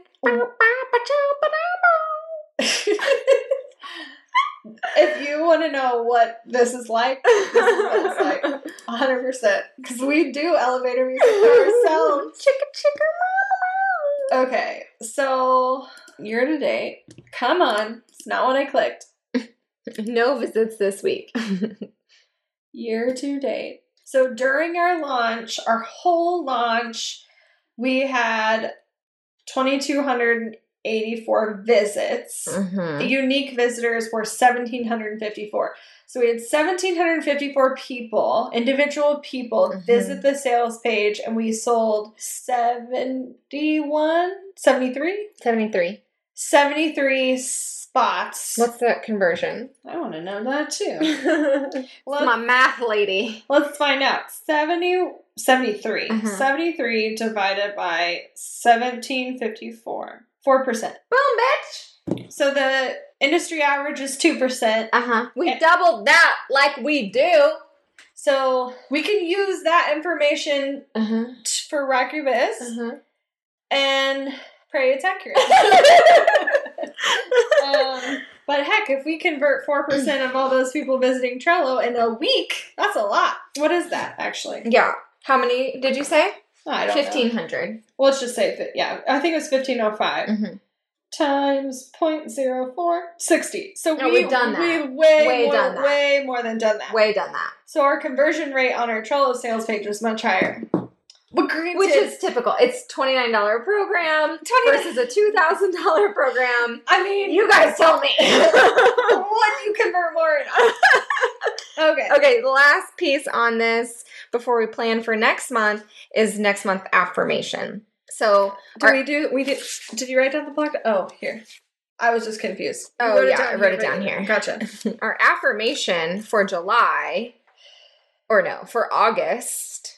if you want to know what this is like, this is what it's like. <laughs> 100%. Because we do elevator music for ourselves. <laughs> Chicka chicka. Okay, so year to date. Come on. It's not what I clicked. No visits this week. <laughs> Year to date. So during our launch, our whole launch, we had 2,284 visits. Mhm. Unique visitors were 1,754. So we had 1,754 people, individual people, Mhm. visit the sales page, and we sold 71, 73? 73. 73 spots. What's that conversion? I want to know that too. <laughs> Well, my math lady. Let's find out. 70, 73. Mhm. 73 divided by 1754. 4%. Boom, bitch. So the industry average is 2%. Uh huh. We Eh. doubled that like we do. So we can use that information Uh huh. t- for Rock Your Biz Uh and pray it's accurate. <laughs> um, but heck, if we convert 4% of all those people visiting Trello in a week, that's a lot. What is that actually? yeah. How many did you say? I don't know. Fifteen hundred. Well, let's just say, yeah, I think it was 1505. Mm-hmm. times 0.04 60 so No, we, we've done that. we way, Way more, done that. way more than done that Way done that. so our conversion rate on our trello sales page was much higher but granted, Which is typical. It's twenty nine dollar program 29 versus a two thousand dollar program. i mean You guys tell me. <laughs> what do you convert more in? <laughs> okay okay, the last piece on this before we plan for next month is next month affirmation. So do our- we do we did did you write down the block oh here i was just confused Oh, yeah, I wrote it down here. gotcha <laughs> our affirmation for July, or no, for August,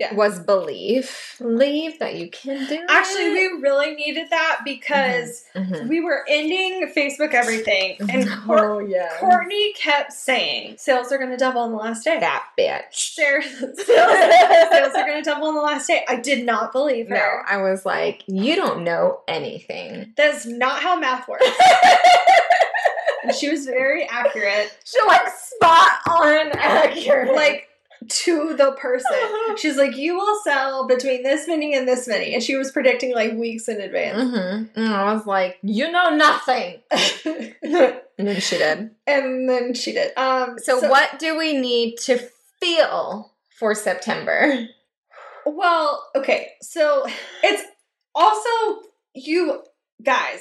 Yeah. was believe. Believe that you can do actually it. we really needed that because Mhm. we were ending facebook everything and oh yeah, Courtney kept saying sales are going to double on the last day. that bitch. <laughs> Sales, sales are going to double on the last day. I did not believe her. No, I was like, you don't know anything. That's not how math works. <laughs> and she was very accurate, She like spot on accurate. like to the person. <laughs> She's like, you will sell between this many and this many. And she was predicting like weeks in advance. Mm-hmm. And I was like, you know nothing. <laughs> and then she did. and then she did. Um, So, what do we need to feel for September? Well, okay. So it's also you guys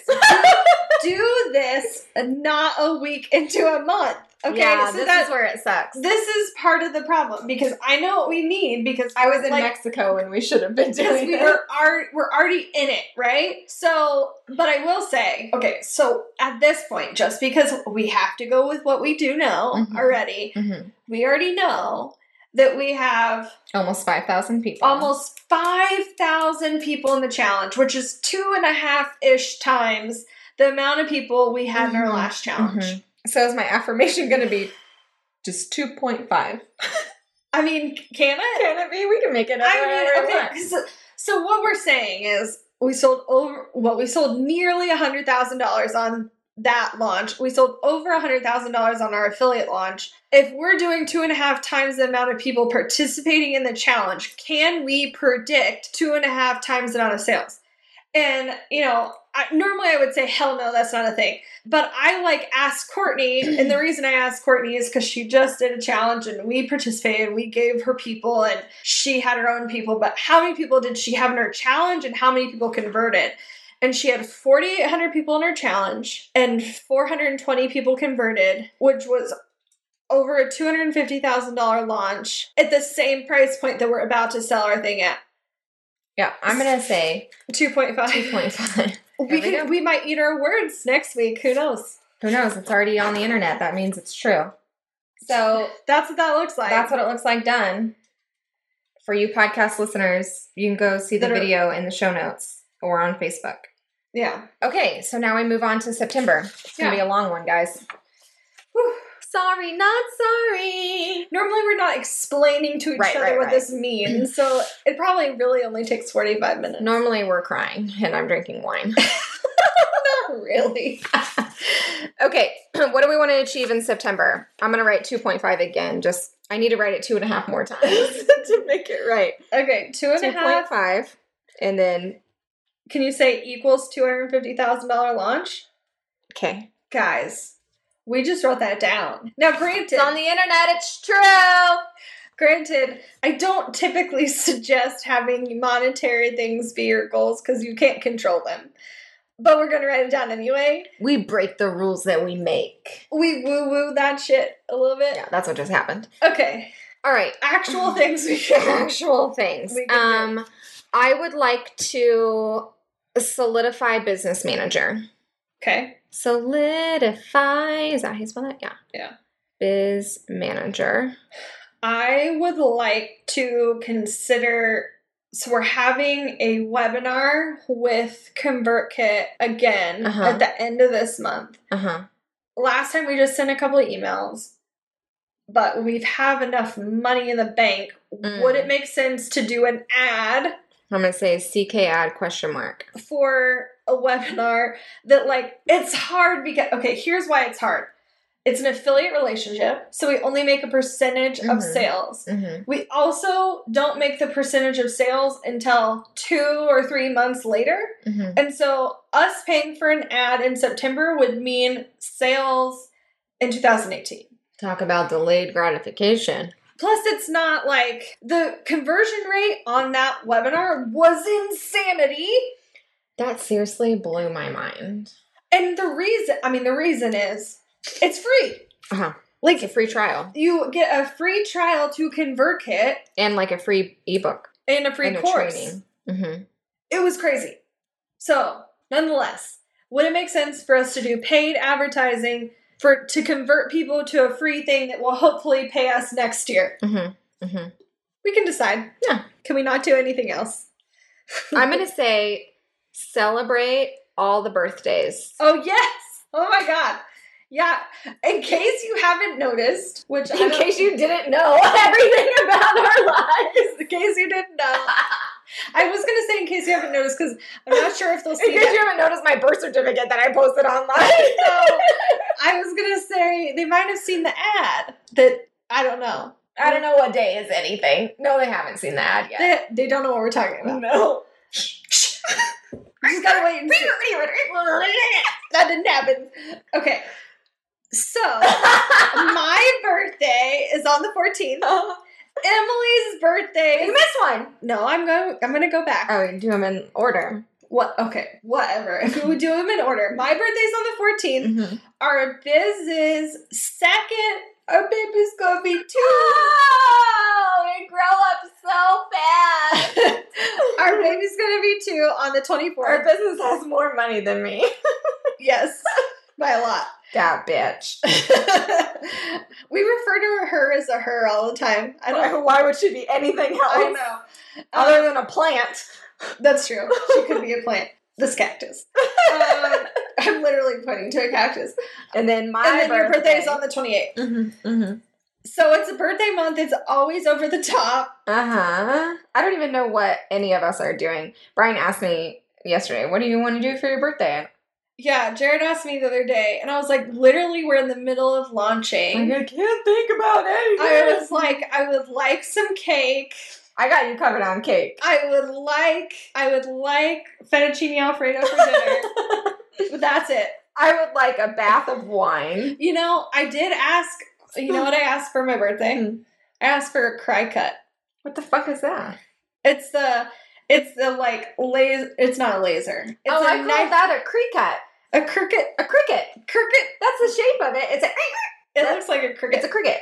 <laughs> do this not a week into a month. Okay, yeah, so this that is where it sucks. this is part of the problem because I know what we need because I was in like, Mexico and we should have been doing we it. were ar- we're already in it, right? So, but I will say, okay, so at this point, just because we have to go with what we do know Mhm. already, Mhm. we already know that we have Almost 5,000 people. almost 5,000 people in the challenge, which is two and a half ish times the amount of people we had in our Mhm. last challenge. So, is my affirmation going to be just 2.5? <laughs> I mean, can it? Can it be? We can make it I mean, okay. 'cause- So what we're saying is we sold over well, we sold nearly a hundred thousand dollars on that launch. We sold over a hundred thousand dollars on our affiliate launch. If we're doing two and a half times the amount of people participating in the challenge, can we predict two and a half times the amount of sales? And you know, I, normally I would say hell no, that's not a thing. But I like asked Courtney, <clears throat> and the reason I asked Courtney is because she just did a challenge and we participated. We gave her people, and she had her own people. But how many people did she have in her challenge, and how many people converted? And she had 4,800 people in her challenge, and 420 people converted, which was over a $250,000 launch at the same price point that we're about to sell our thing at. Yeah, I'm going to say 2.5. 2.5. <laughs> We There we we might eat our words next week. Who knows? Who knows? It's already on the internet. That means it's true. So, <laughs> That's what that looks like. that's what it looks like done. For you podcast listeners, you can go see the video in the show notes or on Facebook. yeah. Okay, so now we move on to September. It's going to Yeah. be a long one, guys. Sorry, not sorry. Normally we're not explaining to each Right, other right, what right. this means, so it probably really only takes 45 minutes. Normally we're crying and I'm drinking wine. <laughs> not really. <laughs> okay, <clears throat> what do we want to achieve in September? I'm going to write 2.5 again. Just, I need to write it two and a half more <laughs> times to make it right. Okay, two and a half. 2.5. And then, Can you say equals $250,000 launch? okay. Guys, we just wrote that down. Now, granted, It's on the internet. It's true. granted, I don't typically <laughs> suggest having monetary things be your goals because you can't control them. but we're gonna write it down anyway. We break the rules that we make. We woo woo that shit a little bit. Yeah, that's what just happened. Okay, All right. actual <laughs> things we can. Actual things. We can do. Um, I would like to solidify business manager. Okay. Solidify. Is that how you spell that? Yeah. Yeah. Biz manager. I would like to consider. So we're having a webinar with ConvertKit again Uh-huh. at the end of this month. Uh huh. Last time we just sent a couple of emails, but we have have enough money in the bank. Mm. Would it make sense to do an ad I'm gonna say CK ad question mark. for a webinar that like it's hard because okay, here's why it's hard. It's an affiliate relationship, so we only make a percentage of Mhm. sales. Mm-hmm. We also don't make the percentage of sales until 2 or 3 months later. Mm-hmm. And so us paying for an ad in September would mean sales in 2018. Talk about delayed gratification. Plus, it's not like the conversion rate on that webinar was insanity. That seriously blew my mind. And the reason, I mean, the reason is it's free. Uh huh. Like, It's a free trial you get a free trial to ConvertKit and like a free ebook and a free and a course. training. Mm-hmm. It was crazy. So, nonetheless, would it make sense for us to do paid advertising for to convert people to a free thing that will hopefully pay us next year? Mm-hmm. Mm-hmm. We can decide. Yeah. Can we not do anything else? I'm gonna <laughs> say celebrate all the birthdays. Oh yes! Oh my god! Yeah. In case you haven't noticed, which In case you didn't know <laughs> everything about our lives. in case you didn't know, I was gonna say in case you haven't noticed because I'm not sure if they'll see. In case that. you haven't noticed my birth certificate that I posted online. So <laughs> I was gonna say they might have seen the ad that I don't know. I don't know what day is anything. No, they haven't seen the ad yet. They, they don't know what we're talking about. No. <laughs> You <laughs> just gotta wait and see. <laughs> that didn't happen. Okay. So <laughs> my birthday is on the 14th. Emily's birthday. you missed one. No, I'm going. I'm gonna go back. Oh, you do them in order. What? Okay, whatever. If we do them in order, my birthday's on the 14th. Mm-hmm. Our biz is second. Our baby's gonna be two. Oh, we grow up so fast. <laughs> Our baby's gonna be two on the 24th. Our business has more money than me. <laughs> yes, by a lot. That bitch. <laughs> we refer to her as a her all the time. I don't. Know why would she be anything else I know. other Um, than a plant? that's true. She could be a plant. This cactus. Um, I'm literally pointing to a cactus. And then my and then your birthday is on the 28th. Mm-hmm, mm-hmm. So it's a birthday month. It's always over the top. Uh huh. I don't even know what any of us are doing. Brian asked me yesterday, "What do you want to do for your birthday?" Yeah, Jared asked me the other day, and I was like, literally, we're in the middle of launching. I can't think about anything. I was like, I would like some cake. I got you covered on cake. I would like, I would like fettuccine alfredo for dinner. but <laughs> that's it. I would like a bath of wine. You know, I did ask. <laughs> You know what I asked for my birthday? Hmm. I asked for a Cricut. What the fuck is that? It's the, it's the like laser. It's not a laser. It's oh, I call knife, that a cricket. a cricket. A cricket. Cricket. That's the shape of it. It's a. It looks like a cricket. It's a cricket.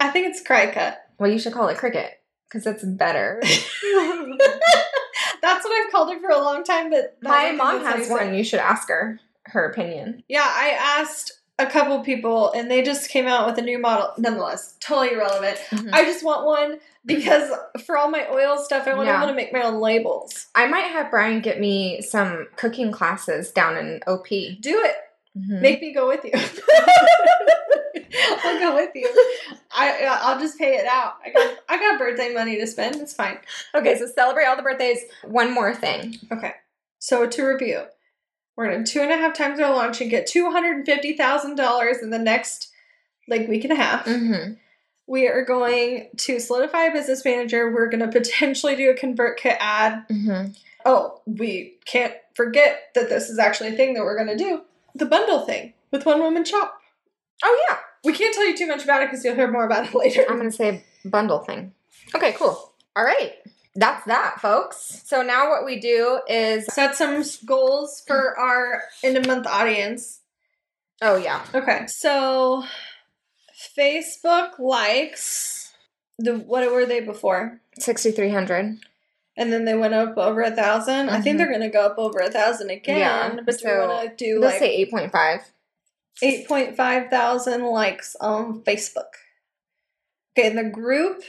I think it's Cricut. Well, you should call it cricket because it's better. <laughs> <laughs> That's what I've called it for a long time, but My mom has what you said. one. You should ask her her opinion. Yeah, I asked a couple people, and they just came out with a new model. Nonetheless, totally irrelevant. Mhm. I just want one because for all my oil stuff, I want to Yeah. to make my own labels. I might have Brian get me some cooking classes down in OP. Do it. Mhm. Make me go with you. <laughs> I'll go with you. I I'll just pay it out. I got I got birthday money to spend. It's fine. Okay, so celebrate all the birthdays. One more thing. Okay. So to review, we're gonna two and a half times our launch and get two hundred and fifty thousand dollars in the next like week and a half. Mm-hmm. We are going to solidify a business manager. We're gonna potentially do a ConvertKit ad. Mm-hmm. Oh, we can't forget that this is actually a thing that we're gonna do. The bundle thing with one woman shop. Oh yeah, We can't tell you too much about it because you'll hear more about it <laughs> later. I'm gonna say bundle thing. Okay, cool. All right. That's that, folks. So now what we do is Set some goals for our end of month audience. oh yeah, Okay, so Facebook likes the what were they before? sixty three hundred. And then they went up over a 1000 I think Mhm. they're gonna go up over a thousand again. Yeah, but we so want to do Let's like say eight point five. eight point five thousand likes on Facebook? Okay, in the group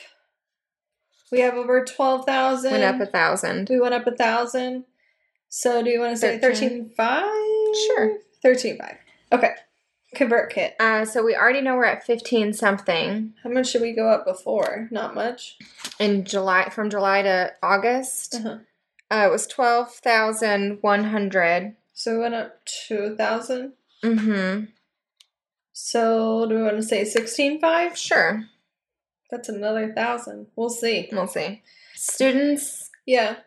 we have over twelve thousand. Went up a thousand. We went up a thousand. So do you want to say Thirteen. thirteen five? Sure. Thirteen five. Okay. ConvertKit. Uh, so we already know we're at fifteen something How much should we go up before? Not much. in July from July to August. Uh-huh. Uh, it was twelve thousand one hundred. So we went up two thousand. Mm-hmm. So do we want to say sixteen five? Sure. That's another thousand. We'll see. We'll see. Students. Yeah.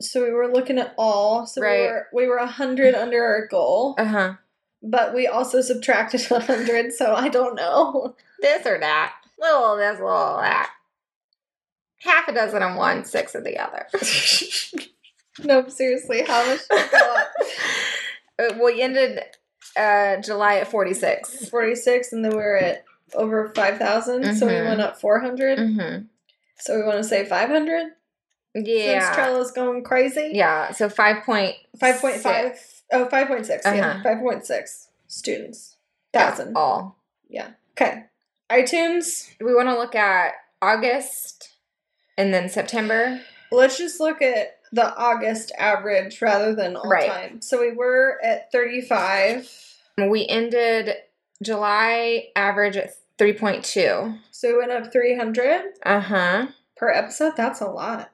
So we were looking at all. So Right. we were we were a hundred under our goal, Uh huh. but we also subtracted a hundred. So I don't know. This or that. Little of this, little of that. Half a dozen of one, six of the other. <laughs> no, seriously, how much did it go up? <laughs> Uh, we ended uh, July at 46. 46 and then we were at over 5000 so we went up 400 Mm-hmm. so we want to say 500 Yeah. since Trello's going crazy yeah, so 5.5. 5.5 oh 5.6 yeah Uh-huh. 5.6 students thousand All. Yeah. Okay itunes We want to look at August and then September. let's just look at the august average rather than all Right. time so we were at 35 We ended July average at 3.2. so we went up 300 Uh huh. per episode that's a lot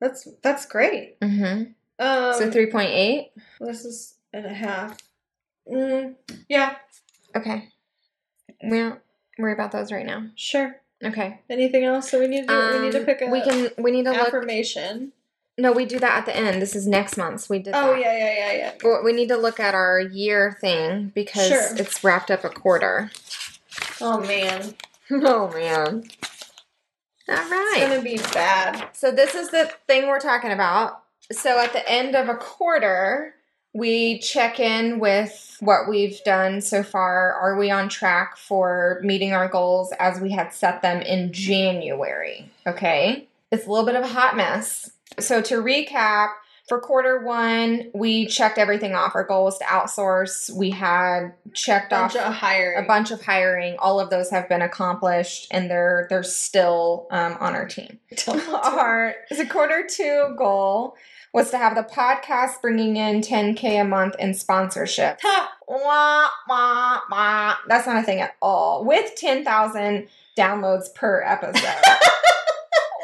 that's that's great Mm-hmm. um so 3.8. This is and a half. Mm, yeah, Okay. We don't worry about those right now. sure. Okay. Anything else that we need to do? we need to Um, pick a We can. We need to look. affirmation. No, we do that at the end. This is next month's. We did. Oh that. yeah, yeah, yeah, yeah. We need to look at our year thing because Sure. it's wrapped up a quarter. Oh man, <laughs> Oh man. All it's gonna be bad. So this is the thing we're talking about. So at the end of a quarter, we check in with what we've done so far. Are we on track for meeting our goals as we had set them in January? Okay. It's a little bit of a hot mess. So to recap, for quarter one, we checked everything off. Our goal was to outsource. We had checked Bunch off of hiring. a bunch of hiring. All of those have been accomplished, and they're they're still um, on our team. <laughs> Our <laughs> the quarter two goal was to have the podcast bringing in 10k a month in sponsorship. Wah, wah, wah. That's not a thing at all. With 10,000 downloads per episode. <laughs>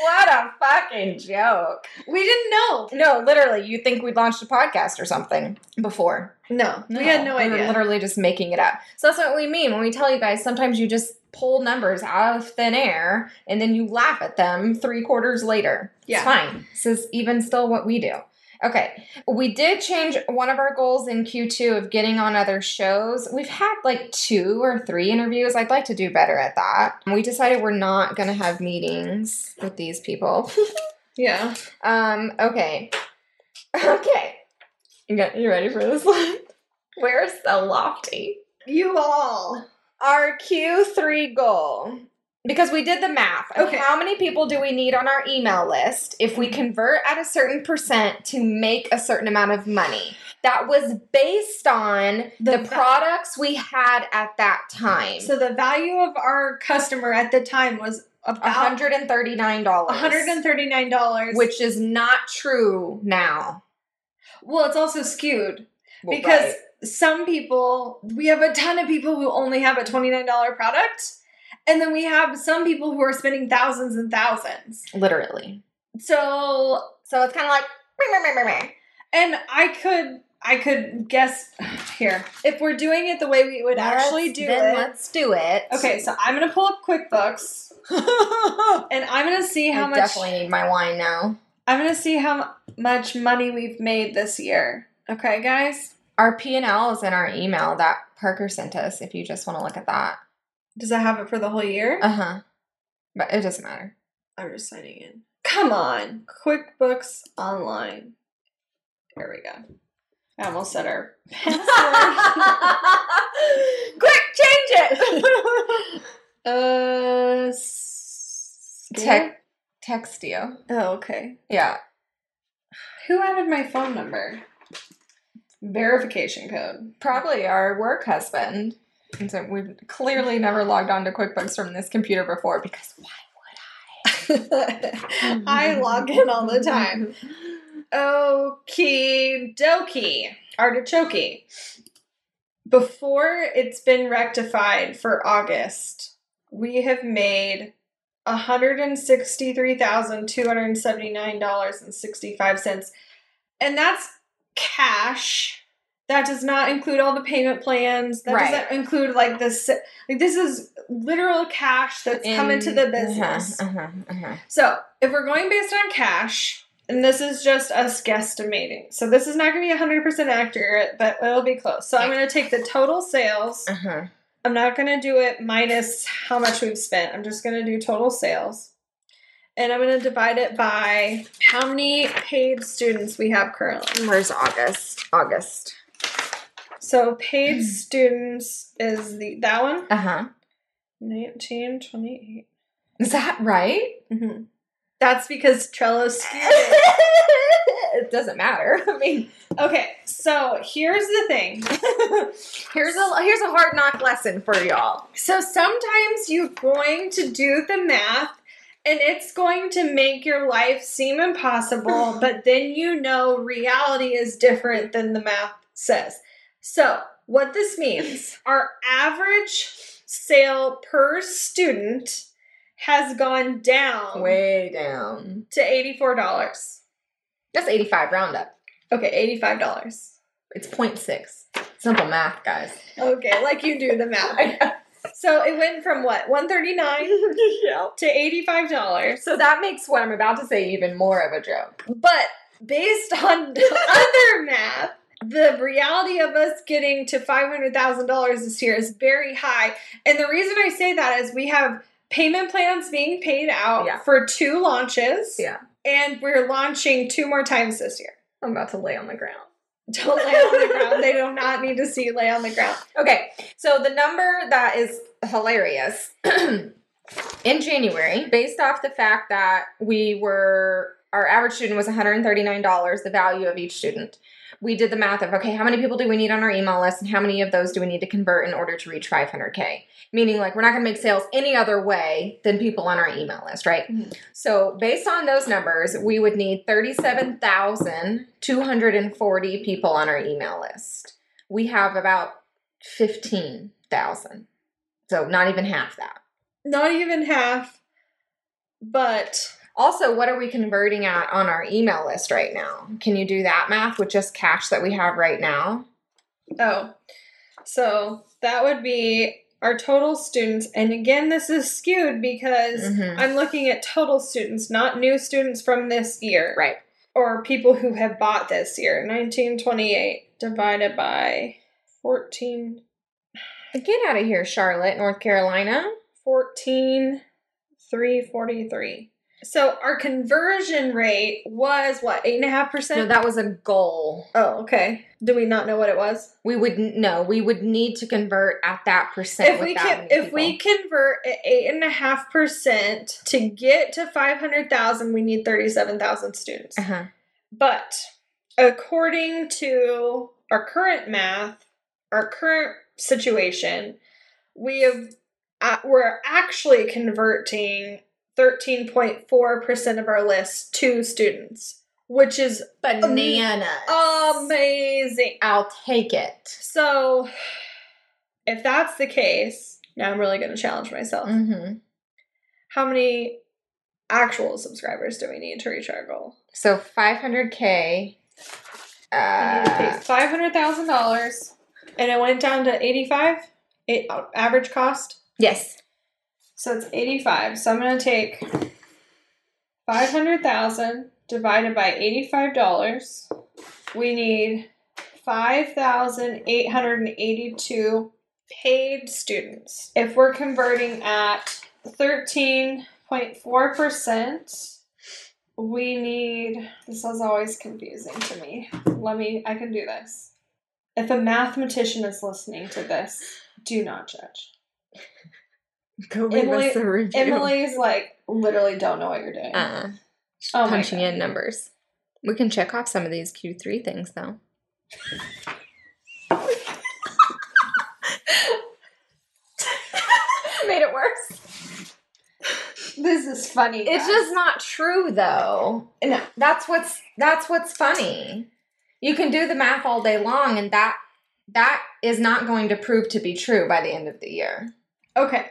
what a fucking joke. we didn't know. No, literally, you think we'd launched a podcast or something before. No, we had no we were idea. literally just making it up. So that's what we mean when we tell you guys sometimes you just pull numbers out of thin air and then you laugh at them three quarters later. Yeah. It's fine. This is even still what we do. Okay. We did change one of our goals in Q2 of getting on other shows. We've had like two or three interviews. I'd like to do better at that. We decided we're not going to have meetings with these people. <laughs> yeah. Um, okay. Okay. You got you ready for this one? <laughs> We're so lofty. You all. Our Q3 goal. Because we did the math. Okay. How many people do we need on our email list if we convert at a certain percent to make a certain amount of money? That was based on the, The products we had at that time. So the value of our customer at the time was about $139. $139. Which is not true now. well, it's also skewed. Well, because right. some people we have a ton of people who only have a $29 product and then we have some people who are spending thousands and thousands literally. so So it's kind of like and i could i could guess <sighs> here if we're doing it the way we would actually Let's- do then it Let's do it. okay so i'm gonna pull up quickbooks <laughs> and i'm gonna see how I much definitely need my wine now. i'm gonna see how much money we've made this year okay guys Our P and L is in our email that Parker sent us. If you just want to look at that, does that have it for the whole year uh huh. But it doesn't matter. i'm just signing in Come on. QuickBooks Online. There we go. I almost said our password. <laughs> Quick, change it. <laughs> uh, Tech, text you. Oh, okay. Yeah. Who added my phone number? Verification code. Probably our work husband. And so we've clearly never logged on to QuickBooks from this computer before because why would I? <laughs> I log in all the <laughs> time. Okie dokie. Artichoke. Before it's been rectified for August, we have made $163,279.65. And that's cash. That does not include all the payment plans. That Right. doesn't include like this. Like this is literal cash that's come into the business. Uh-huh, uh-huh, uh-huh. So, if we're going based on cash, and this is just us guesstimating, so this is not going to be 100% accurate, but it'll be close. So, I'm going to take the total sales. Uh-huh. I'm not going to do it minus how much we've spent. I'm just going to do total sales. And I'm going to divide it by how many paid students we have currently. Where's August? August. So, paid students is the that one Uh-huh. 19, 28. Is that right? Mm-hmm. That's because Trello <laughs> it doesn't matter. <laughs> I mean, Okay, so here's the thing. <laughs> here's a here's a hard knock lesson for y'all. So sometimes you're going to do the math and it's going to make your life seem impossible, but then you know reality is different than the math says. So, what this means, <laughs> our average sale per student has gone down Way down. to $84. That's 85 roundup. Okay, $85. It's 0.6. Simple math, guys. Okay, like you do the <laughs> math. So it went from what, 139 <laughs> yeah. to $85. So that makes what I'm about to say even more of a joke. But based on other math, the reality of us getting to $500,000 this year is very high. And the reason I say that is we have payment plans being paid out Yeah. for two launches. Yeah. And we're launching two more times this year. I'm about to lay on the ground. <laughs> Don't lay on the ground. They do not need to see you lay on the ground. Okay, so the number that is hilarious <clears throat> in January, based off the fact that we were, our average student was $139, the value of each student. We did the math of, okay, how many people do we need on our email list and how many of those do we need to convert in order to reach 500K? Meaning, like, we're not gonna make sales any other way than people on our email list, right? Mhm. So, based on those numbers, we would need 37,240 people on our email list. We have about 15,000. So not even half that. Not even half, but Also, what are we converting at on our email list right now? Can you do that math with just cash that we have right now? Oh, so that would be our total students. And again, this is skewed because Mhm. I'm looking at total students, not new students from this year. Right. Or people who have bought this year. 1928 divided by 14. Get out of here, Charlotte, North Carolina. 14, 343. So our conversion rate was what, 8.5%? No, that was a goal. oh, okay. Do we not know what it was? We wouldn't know. we would need to convert at that percent. if we can if people. we convert at eight and a half percent to get to 500000 we need 37000 students uh-huh. but according to our current math our current situation we have uh, we're actually converting 13.4% of our list to students which is bananas. amazing I'll take it. so, if that's the case, now I'm really going to challenge myself. Mm-hmm. How many actual subscribers do we need to reach our goal? So 500k. I need to pay Uh, five hundred thousand dollars, and it went down to eighty-five. Eight, uh, average cost. yes. So it's eighty-five. So I'm going to take five hundred thousand divided by eighty-five dollars. We need five thousand eight hundred and eighty-two paid students. If we're converting at thirteen point four percent, we need this is always confusing to me. Let me I can do this. If a mathematician is listening to this, do not judge. Go Emily- us a review. Emily's like literally don't know what you're doing. Uh, Oh punching in numbers. We can check off some of these Q3 things though. <laughs> Made it worse. This is funny. It's just not true though. No. That's what's that's what's funny. You can do the math all day long and that that is not going to prove to be true by the end of the year. Okay.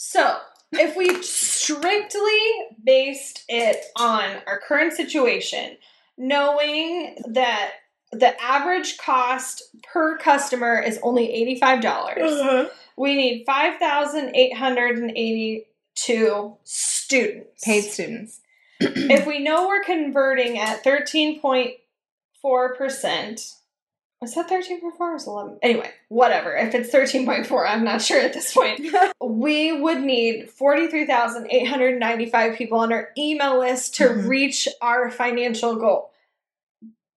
So, if we strictly based it on our current situation, knowing that the average cost per customer is only $85, Uh-huh. we need 5,882 students. Paid students. If we know we're converting at 13.4%, was that 13.4 or was 11? Anyway, whatever. If it's 13.4, I'm not sure at this point. <laughs> we would need 43,895 people on our email list to Mhm. reach our financial goal.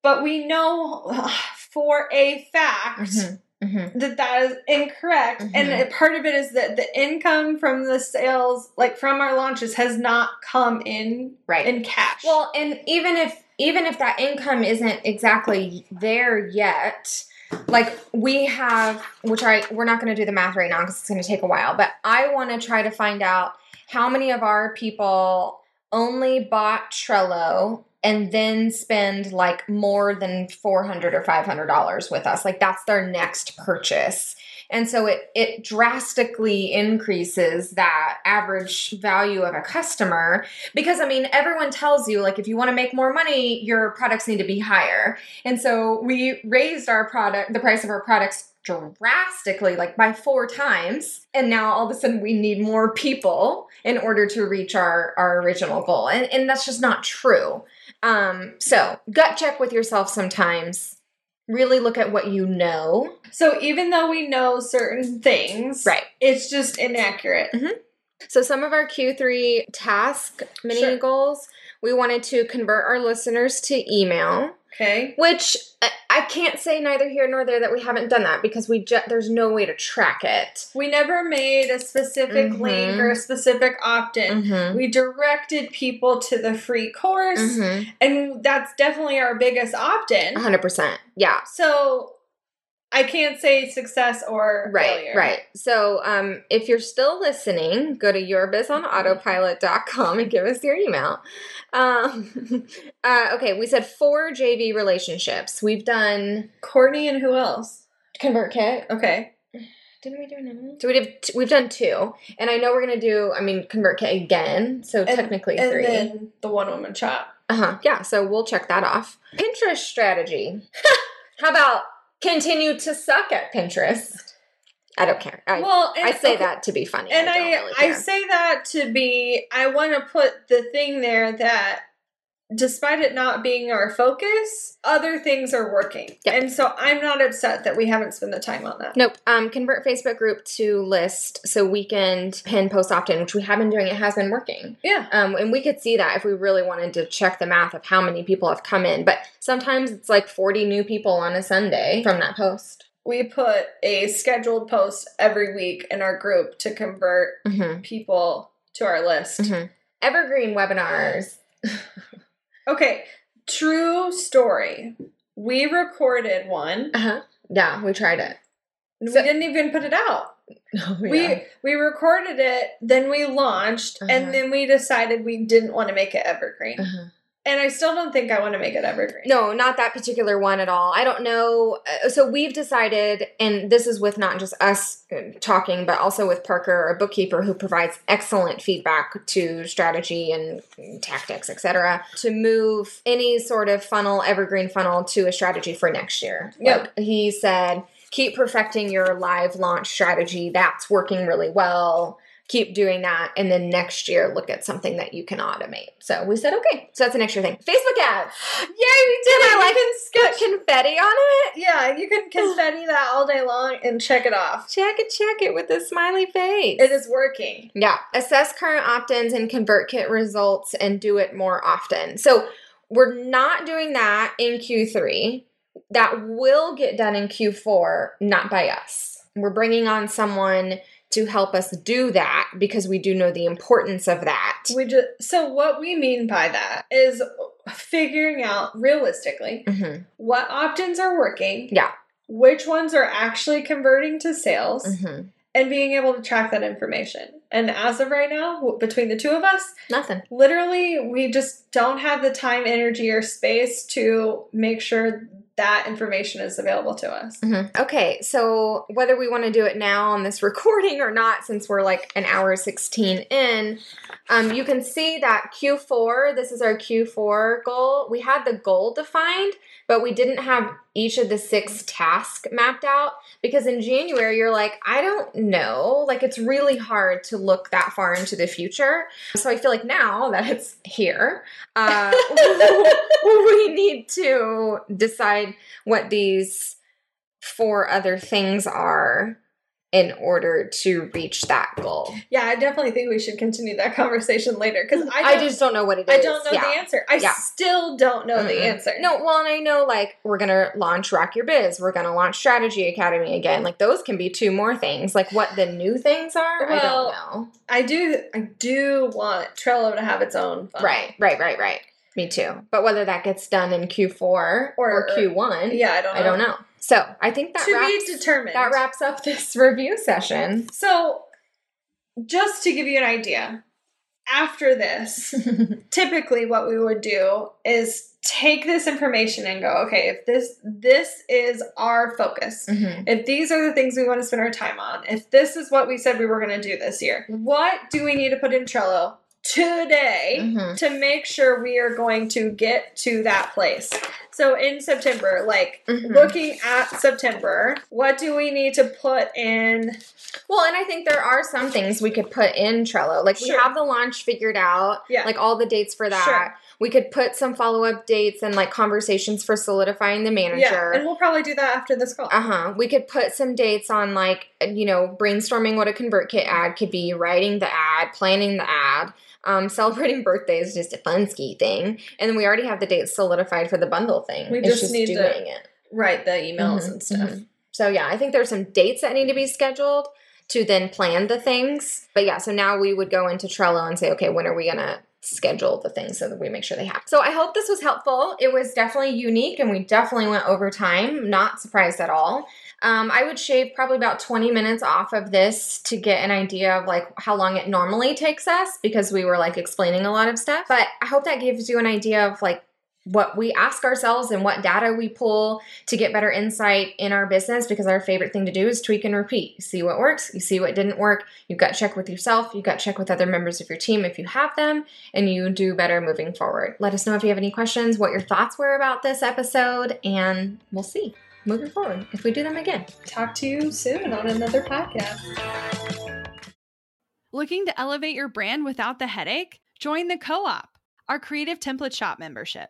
But we know for a fact Mhm, mhm. that that is incorrect and Mhm. it- part of it is that the income from the sales like from our launches has not come in Right. in cash Well, and even if even if that income isn't exactly there yet, like we have, which I we're not going to do the math right now because it's going to take a while, but I want to try to find out how many of our people only bought Trello and then spend like more than 400 or 500 dollars with us. Like that's their next purchase and so it it drastically increases that average value of a customer because I mean, everyone tells you like if you want to make more money, your products need to be higher. And so we raised our product, the price of our products drastically, like by four times. And now all of a sudden we need more people in order to reach our, our original goal. And, and that's just not true. Um, so gut check with yourself sometimes. Really look at what you know. so even though we know certain things Right. it's just inaccurate mm-hmm. So some of our Q3 task mini Sure. goals, we wanted to convert our listeners to email. Okay Which I- I can't say neither here nor there that we haven't done that because we ju- there's no way to track it. we never made a specific Mhm. link or a specific opt-in Mm-hmm. we directed people to the free course Mm-hmm. and that's definitely our biggest opt-in 100%. Yeah. so i can't say success or Right, failure. right. So um, if you're still listening, go to yourbizonautopilot.com and give us your email. Um, <laughs> uh, okay, we said four JV relationships. We've done courtney and who else ConvertKit. okay Didn't we do another one? So we did. We've done two, and I know we're gonna do. I mean, ConvertKit again. So And- technically and three. then the one woman shop Uh huh. Yeah. So we'll check that off. Pinterest strategy. <laughs> How about continue to suck at Pinterest? I don't care. I, well and, I say okay, that to be funny. and I, I really I say that to be I want to put the thing there that despite it not being our focus, other things are working. Yep. And so I'm not upset that we haven't spent the time on that. Nope. Um, convert Facebook group to list so weekend pin post opt in, which we have been doing. It has been working. Yeah. Um, and we could see that if we really wanted to check the math of how many people have come in. But sometimes it's like 40 new people on a Sunday from that post. We put a scheduled post every week in our group to convert Mm-hmm. people to our list. Mm-hmm. Evergreen webinars. <laughs> Okay, true story. We recorded one. Uh huh. Yeah, we tried it. and So- we didn't even put it out. <laughs> Oh, We we recorded it, then we launched, Uh-huh. and then we decided we didn't want to make it evergreen. uh-huh. And I still don't think I want to make it evergreen. No, not that particular one at all. I don't know. Uh, So we've decided, and this is with not just us uh, talking, but also with Parker, our bookkeeper, who provides excellent feedback to strategy and tactics, etc., to move any sort of funnel, evergreen funnel, to a strategy for next year. Yep. Like he said, keep perfecting your live launch strategy. That's working really well. Keep doing that and then next year look at something that you can automate. So we said okay. So that's an extra thing. Facebook ads. <gasps> Yay, we did it! I like can put confetti on it? Yeah, you can <sighs> confetti that all day long and check it off. Check it, check it with a smiley face. It is working. Yeah. Assess current opt ins and ConvertKit results and do it more often. So we're not doing that in Q3. That will get done in Q4, not by us. We're bringing on someone to help us do that because we do know the importance of that. We just so what we mean by that is figuring out realistically Mhm, what opt-ins are working, Yeah. which ones are actually converting to sales, mhm. and being able to track that information. And as of right now, between the two of us, Nothing. literally we just don't have the time, energy, or space to make sure that information is available to us. Mhm. Okay, so whether we want to do it now on this <laughs> recording or not, since we're like an hour 16 in, um, you can see that Q4, this is our Q4 goal. We had the goal defined, but we didn't have each of the six tasks mapped out because in January, you're like, I don't know. Like, it's really hard to look that far into the future. So I feel like now that it's here, uh, <laughs> <laughs> we need to decide what these four other things are in order to reach that goal. Yeah, I definitely think we should continue that conversation later because I, I, just don't know what it is. I don't know Yeah. the answer. I Yeah. still don't know the Mm-mm. answer. No, well, and I know like we're gonna launch Rock Your Biz, we're gonna launch Strategy Academy again. Like those can be two more things. Like what the new things are, I don't know. I do. I do want Trello to have its own. funnel. Right, right, right, right. Me too. But whether that gets done in Q4 or, Or- Q1, Yeah, I don't. Know. I don't know. So I think that to wraps, be determined. that wraps up this <laughs> review session. So, just to give you an idea, after this, <laughs> typically what we would do is take this information and go, okay, if this this is our focus, Mhm. if these are the things we want to spend our time on, if this is what we said we were going to do this year, what do we need to put in Trello today Mhm. to make sure we are going to get to that place? So in September, like Mhm. looking at September, what do we need to put in? Well, and I think there are some things we could put in Trello. Like we have the launch figured out, Yeah. like all the dates for that. Sure. We could put some follow up dates and like conversations for solidifying the manager. Yeah, and we'll probably do that after this call. Uh huh. We could put some dates on like, you know, brainstorming what a ConvertKit ad could be, writing the ad, planning the ad. Um, celebrating <laughs> birthdays is just a fun ski thing. And then we already have the dates solidified for the bundle thing. We It's just need to it. Write the emails Mhm, and stuff. mhm. So yeah, I think there's some dates that need to be scheduled to then plan the things. But yeah, so now we would go into Trello and say, okay, when are we gonna schedule the things so that we make sure they happen. So I hope this was helpful. It was definitely unique and we definitely went over time. Not surprised at all. Um, I would shave probably about 20 minutes off of this to get an idea of like how long it normally takes us because we were like explaining a lot of stuff. But I hope that gives you an idea of like what we ask ourselves and what data we pull to get better insight in our business because our favorite thing to do is tweak and repeat. You see what works, you see what didn't work, you've got check with yourself, you've got check with other members of your team if you have them, and you do better moving forward. Let us know if you have any questions, what your thoughts were about this episode, and we'll see moving forward if we do them again. Talk to you soon on another podcast. Looking to elevate your brand without the headache? Join the Co op, our creative template shop membership.